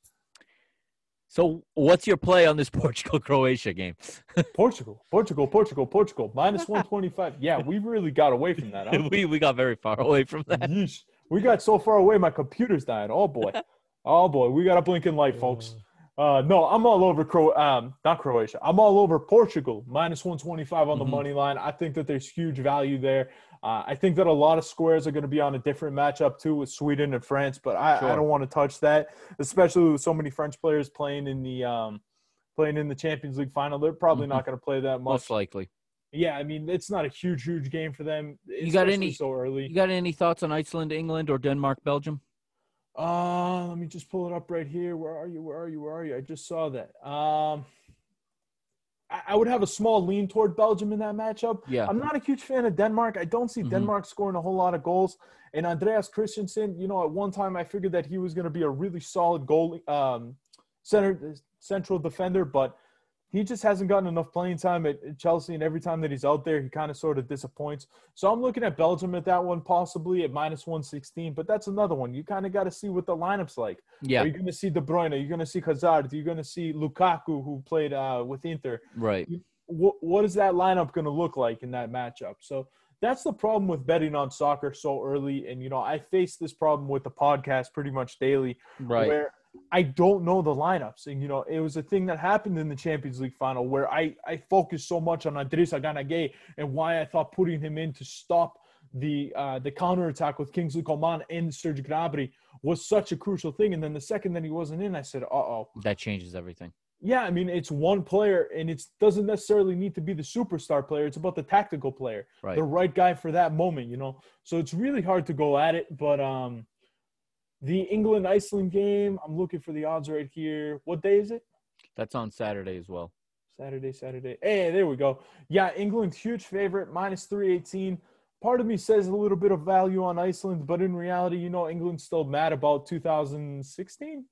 So, what's your play on this Portugal Croatia game? Portugal, Portugal, Portugal, Portugal, minus 125. Yeah, we really got away from that. Huh? we, we got very far away from that. Yeesh. We got so far away, my computer's dying. Oh, boy. Oh, boy. We got a blinking light, folks. Uh, no, I'm all over Cro. Um, not Croatia. I'm all over Portugal. Minus 125 on the mm-hmm. money line. I think that there's huge value there. Uh, I think that a lot of squares are going to be on a different matchup too with Sweden and France, but I, sure. I don't want to touch that, especially with so many French players playing in the um, playing in the Champions League final. They're probably mm-hmm. not going to play that much. Most likely. Yeah, I mean it's not a huge, huge game for them. You got any so early? You got any thoughts on Iceland, England, or Denmark, Belgium? Uh, let me just pull it up right here. Where are you? Where are you? Where are you? I just saw that. Um, I, would have a small lean toward Belgium in that matchup. Yeah. I'm not a huge fan of Denmark. I don't see mm-hmm. Denmark scoring a whole lot of goals. And Andreas Christensen, you know, at one time I figured that he was going to be a really solid goal um, center central defender, but he just hasn't gotten enough playing time at Chelsea, and every time that he's out there, he kind of sort of disappoints. So I'm looking at Belgium at that one, possibly at minus 116. But that's another one. You kind of got to see what the lineup's like. Yeah. Are you going to see De Bruyne? Are you going to see Hazard? Are you going to see Lukaku, who played uh, with Inter? Right. What, what is that lineup going to look like in that matchup? So that's the problem with betting on soccer so early. And, you know, I face this problem with the podcast pretty much daily. Right. Where I don't know the lineups. And, you know, it was a thing that happened in the Champions League final where I, I focused so much on Idrissa Gana Gueye and why I thought putting him in to stop the uh, the counterattack with Kingsley Coman and Serge Gnabry was such a crucial thing. And then the second that he wasn't in, I said, uh oh. That changes everything. Yeah, I mean, it's one player, and it doesn't necessarily need to be the superstar player. It's about the tactical player, right. the right guy for that moment, you know. So it's really hard to go at it, but um, the England Iceland game, I'm looking for the odds right here. What day is it? That's on Saturday as well. Saturday, Saturday. Hey, there we go. Yeah, England, huge favorite, minus 318. Part of me says a little bit of value on Iceland, but in reality, you know, England's still mad about 2016.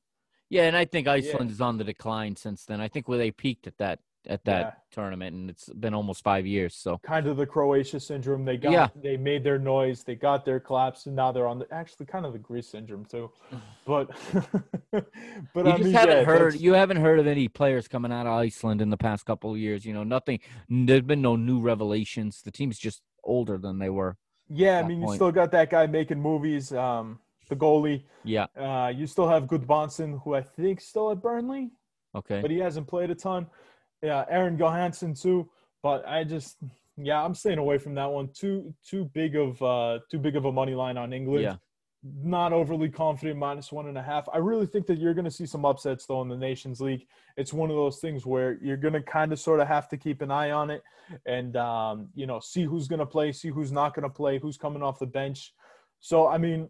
Yeah, and I think Iceland yeah. is on the decline since then. I think where they peaked at that at that yeah. tournament, and it's been almost five years. So kind of the Croatia syndrome. They got yeah. they made their noise, they got their collapse, and now they're on the actually kind of the Greece syndrome too. But but you I just mean, haven't yeah, heard you haven't heard of any players coming out of Iceland in the past couple of years. You know, nothing. There's been no new revelations. The team's just older than they were. Yeah, I mean, point. you still got that guy making movies. Um, the goalie. Yeah. Uh, you still have Gudbranson, who I think still at Burnley. Okay. But he hasn't played a ton yeah, Aaron Johansson too. But I just yeah, I'm staying away from that one. Too too big of uh too big of a money line on England. Yeah. Not overly confident, minus one and a half. I really think that you're going to see some upsets though in the Nations League. It's one of those things where you're going to kind of sort of have to keep an eye on it, and um, you know, see who's going to play, see who's not going to play, who's coming off the bench. So, I mean,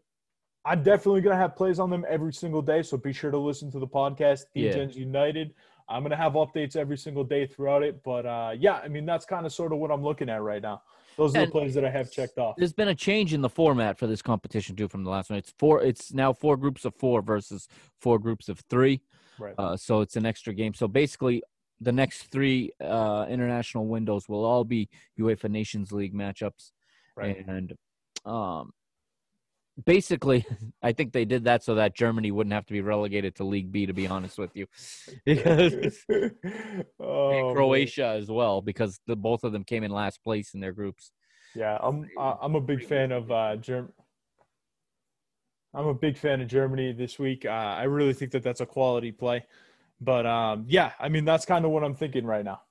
I'm definitely going to have plays on them every single day. So be sure to listen to the podcast, DGens yeah. United. I'm going to have updates every single day throughout it. But uh, yeah, I mean, that's kind of sort of what I'm looking at right now. Those are and the plays that I have checked off. There's been a change in the format for this competition too from the last one. It's four. It's now four groups of four versus four groups of three. Right. Uh, so it's an extra game. So basically, the next three uh, international windows will all be UEFA Nations League matchups, right. and um, basically, I think they did that so that Germany wouldn't have to be relegated to League B. To be honest with you, because oh, Croatia man. as well, because the both of them came in last place in their groups. Yeah, I'm I'm a big fan of uh, Germ. I'm a big fan of Germany this week. Uh, I really think that that's a quality play, but um, yeah, I mean that's kind of what I'm thinking right now.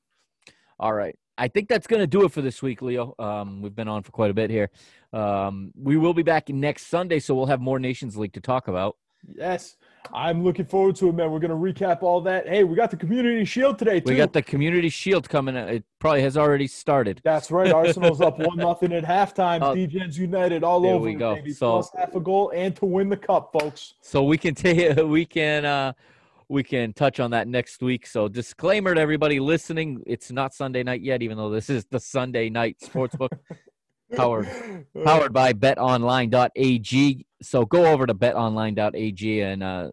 All right. I think that's going to do it for this week, Leo. Um, we've been on for quite a bit here. Um, we will be back next Sunday, so we'll have more Nations League to talk about. Yes. I'm looking forward to it, man. We're going to recap all that. Hey, we got the Community Shield today, too. We got the Community Shield coming. It probably has already started. That's right. Arsenal's up 1 nothing at halftime. Uh, DGens United all there over. we go. Baby. So, Plus half a goal and to win the cup, folks. So we can take it. we can uh we can touch on that next week. So disclaimer to everybody listening, it's not Sunday night yet, even though this is the Sunday night sportsbook. powered powered by betonline.ag so go over to betonline.ag and uh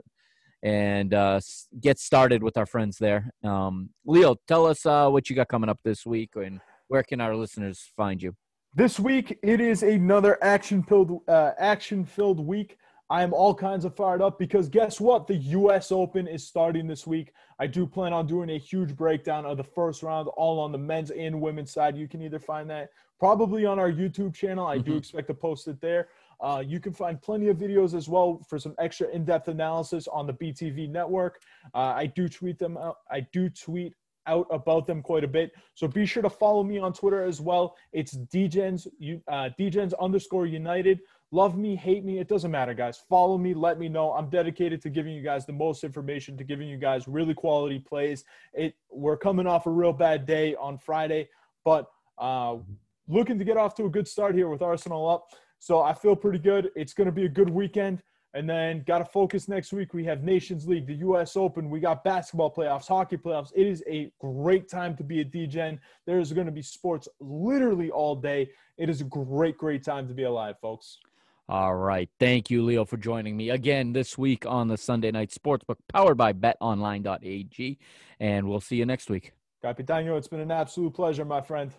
and uh get started with our friends there um leo tell us uh what you got coming up this week and where can our listeners find you this week it is another action filled uh, action filled week I am all kinds of fired up because guess what? The US Open is starting this week. I do plan on doing a huge breakdown of the first round, all on the men's and women's side. You can either find that probably on our YouTube channel. I do expect to post it there. Uh, you can find plenty of videos as well for some extra in-depth analysis on the BTV network. Uh, I do tweet them out. I do tweet out about them quite a bit. So be sure to follow me on Twitter as well. It's DGens, uh, DGens underscore United. Love me, hate me, it doesn't matter, guys. Follow me, let me know. I'm dedicated to giving you guys the most information, to giving you guys really quality plays. It we're coming off a real bad day on Friday, but uh, looking to get off to a good start here with Arsenal up. So I feel pretty good. It's going to be a good weekend. And then got to focus next week. We have Nations League, the U.S. Open. We got basketball playoffs, hockey playoffs. It is a great time to be a DGen. There's going to be sports literally all day. It is a great, great time to be alive, folks. All right. Thank you, Leo, for joining me again this week on the Sunday Night Sportsbook powered by betonline.ag. And we'll see you next week. Capitano, it's been an absolute pleasure, my friend.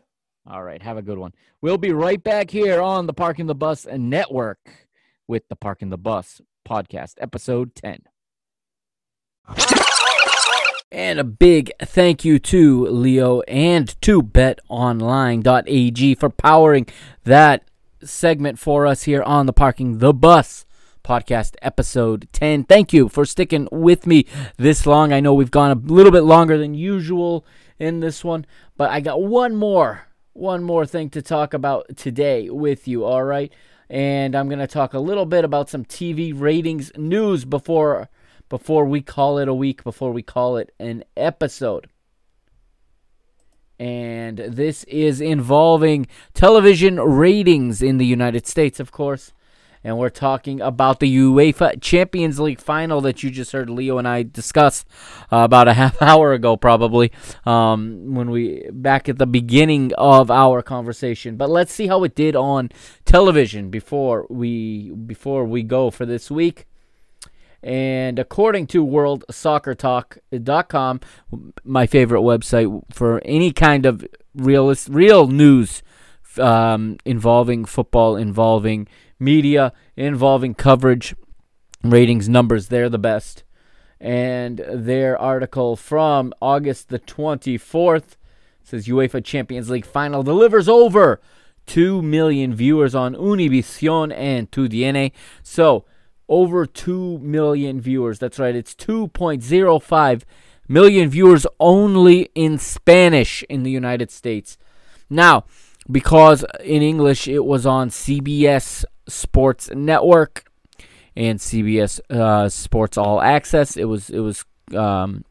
All right. Have a good one. We'll be right back here on the Parking the Bus Network with the Parking the Bus podcast, episode 10. And a big thank you to Leo and to betonline.ag for powering that segment for us here on the Parking the Bus podcast, episode 10. Thank you for sticking with me this long. I know we've gone a little bit longer than usual in this one, but I got one more, one more thing to talk about today with you, all right? And I'm going to talk a little bit about some TV ratings news before before we call it a week, before we call it an episode and this is involving television ratings in the United States, of course. And we're talking about the UEFA Champions League final that you just heard Leo and I discuss uh, about a half hour ago, probably um, when we back at the beginning of our conversation. But let's see how it did on television before we before we go for this week. And according to WorldSoccerTalk.com, my favorite website for any kind of realist, real news um, involving football, involving media, involving coverage, ratings, numbers, they're the best. And their article from August the 24th says UEFA Champions League final delivers over 2 million viewers on Univision and TUDN. So, over 2 million viewers. That's right, it's 2.05 million viewers only in Spanish in the United States. Now, because in English it was on CBS Sports Network and CBS uh, Sports All Access, it was it was um,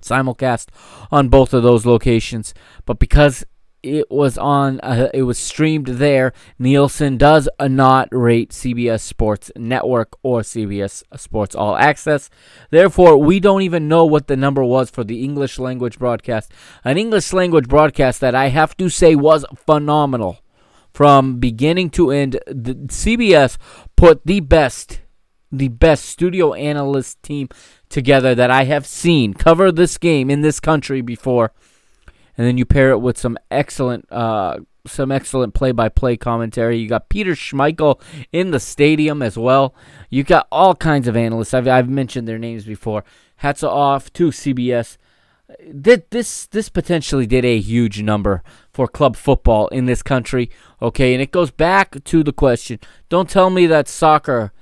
simulcast on both of those locations. But because it was on uh, it was streamed there. Nielsen does not rate cbs sports network or cbs sports all access. Therefore we don't even know what the number was for the english language broadcast. An english language broadcast that i have to say was phenomenal. From beginning to end the cbs put the best the best studio analyst team together that i have seen cover this game in this country before and then you pair it with some excellent uh, some excellent play-by-play commentary. You got Peter Schmeichel in the stadium as well. You got all kinds of analysts. I've, I've mentioned their names before. Hats off to CBS. Did this this potentially did a huge number for club football in this country. Okay, and it goes back to the question. Don't tell me that soccer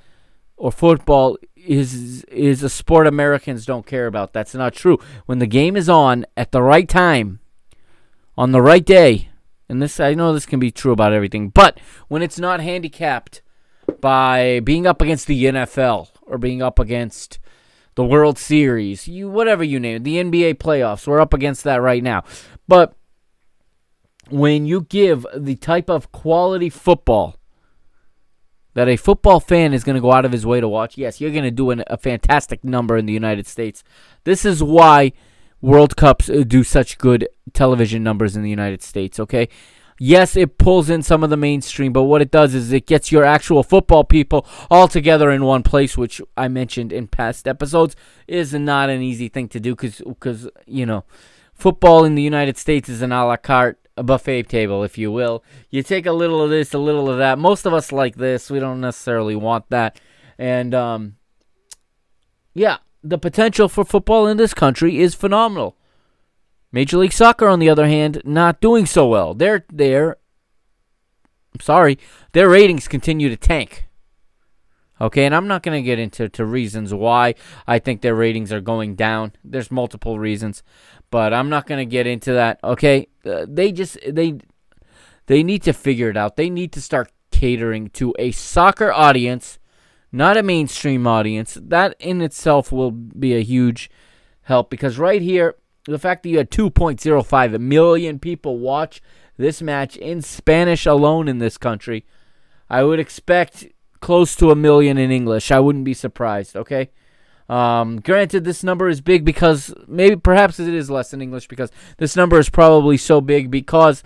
or football is is a sport Americans don't care about. That's not true. When the game is on at the right time, on the right day, and this I know this can be true about everything, but when it's not handicapped by being up against the NFL, or being up against the World Series, you whatever you name it, the NBA playoffs. We're up against that right now. But when you give the type of quality football that a football fan is going to go out of his way to watch, yes, you're going to do an, a fantastic number in the United States. This is why World Cups uh, do such good television numbers in the United States, okay? Yes, it pulls in some of the mainstream, but what it does is it gets your actual football people all together in one place, which I mentioned in past episodes is not an easy thing to do because, you know, football in the United States is an a la carte buffet table, if you will. You take a little of this, a little of that. Most of us like this. We don't necessarily want that. And um, yeah, the potential for football in this country is phenomenal. Major League Soccer, on the other hand, not doing so well. They're there. I'm sorry, their ratings continue to tank. Okay, and I'm not going to get into to reasons why I think their ratings are going down. There's multiple reasons, but I'm not going to get into that. Okay, uh, they just they they need to figure it out. They need to start catering to a soccer audience, not a mainstream audience. That in itself will be a huge help because right here, the fact that you had 2.05 million people watch this match in Spanish alone in this country, I would expect close to a million in English. I wouldn't be surprised, okay? Um, granted, this number is big because maybe perhaps it is less in English because this number is probably so big because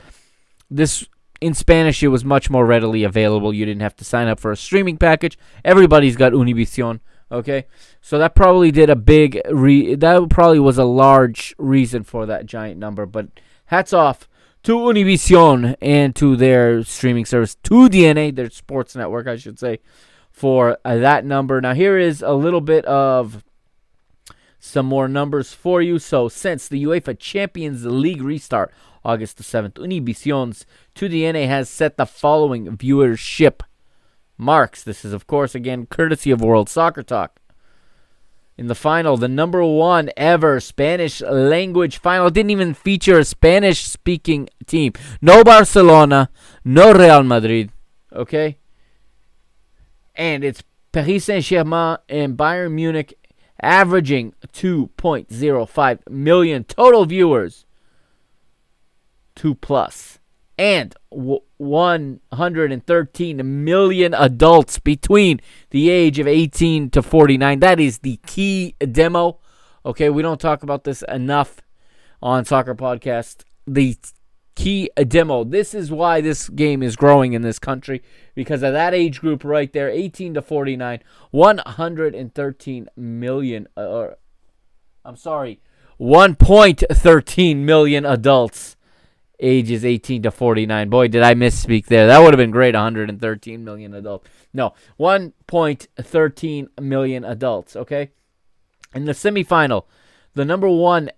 this in Spanish it was much more readily available. You didn't have to sign up for a streaming package. Everybody's got Univision, okay? So that probably did a big re that probably was a large reason for that giant number, but hats off to Univision and to their streaming service, TUDN, their sports network, I should say, for uh, that number. Now, here is a little bit of some more numbers for you. So, since the UEFA Champions League restart August the 7th, Univision's TUDN has set the following viewership marks. This is, of course, again, courtesy of World Soccer Talk in the final, the number one ever Spanish language final. Didn't even feature a Spanish speaking team. No Barcelona, no Real Madrid. Okay? And it's Paris Saint Germain and Bayern Munich averaging 2.05 million total viewers. Two plus and 113 million adults between the age of 18 to 49. That is the key demo. Okay, we don't talk about this enough on Soccer Podcast. The key demo. This is why this game is growing in this country because of that age group right there, 18 to 49, 113 million uh, or I'm sorry, 1.13 million adults ages 18 to 49. Boy, did I misspeak there. That would have been great. 113 million adults. No, 1.13 million adults. Okay. In the semifinal, the number one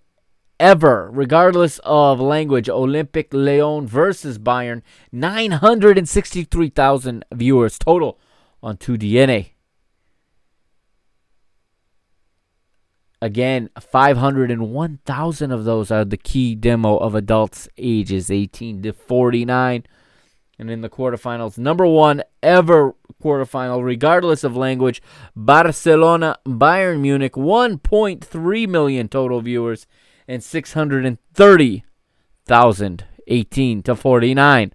ever, regardless of language, Olympique Lyon versus Bayern, 963,000 viewers total on TUDN. Again, 501,000 of those are the key demo of adults ages 18 to 49. And in the quarterfinals, number one ever quarterfinal, regardless of language, Barcelona Bayern Munich, 1.3 million total viewers and 630,000 18 to 49.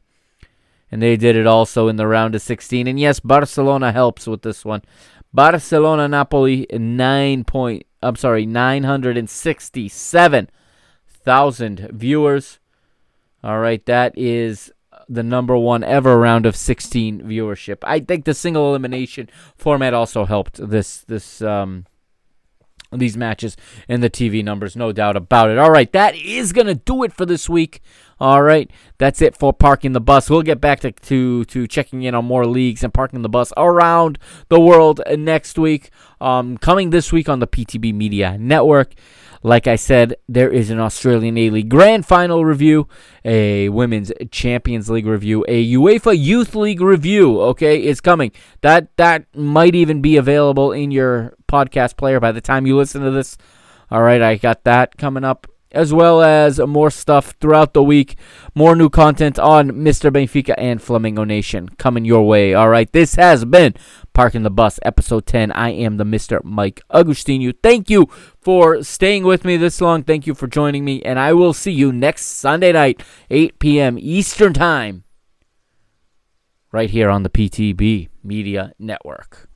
And they did it also in the round of 16. And yes, Barcelona helps with this one. Barcelona Napoli, 9 point I'm sorry, 967,000 viewers. All right, that is the number one ever round of 16 viewership. I think the single elimination format also helped this this um these matches and the TV numbers, no doubt about it. All right, that is gonna do it for this week. All right, that's it for parking the bus. We'll get back to to, to checking in on more leagues and parking the bus around the world next week. Um, coming this week on the PTB Media Network. Like I said, there is an Australian A League Grand Final review, a Women's Champions League review, a UEFA Youth League review. Okay, it's coming. That that might even be available in your podcast player by the time you listen to this. All right, I got that coming up. As well as more stuff throughout the week. More new content on Mr. Benfica and Flamengo Nation coming your way. All right, this has been Parking the Bus, episode 10. I am the Mr. Mike Agustinu. Thank you for staying with me this long. Thank you for joining me, and I will see you next Sunday night, 8 p.m. Eastern Time, right here on the PTB Media Network.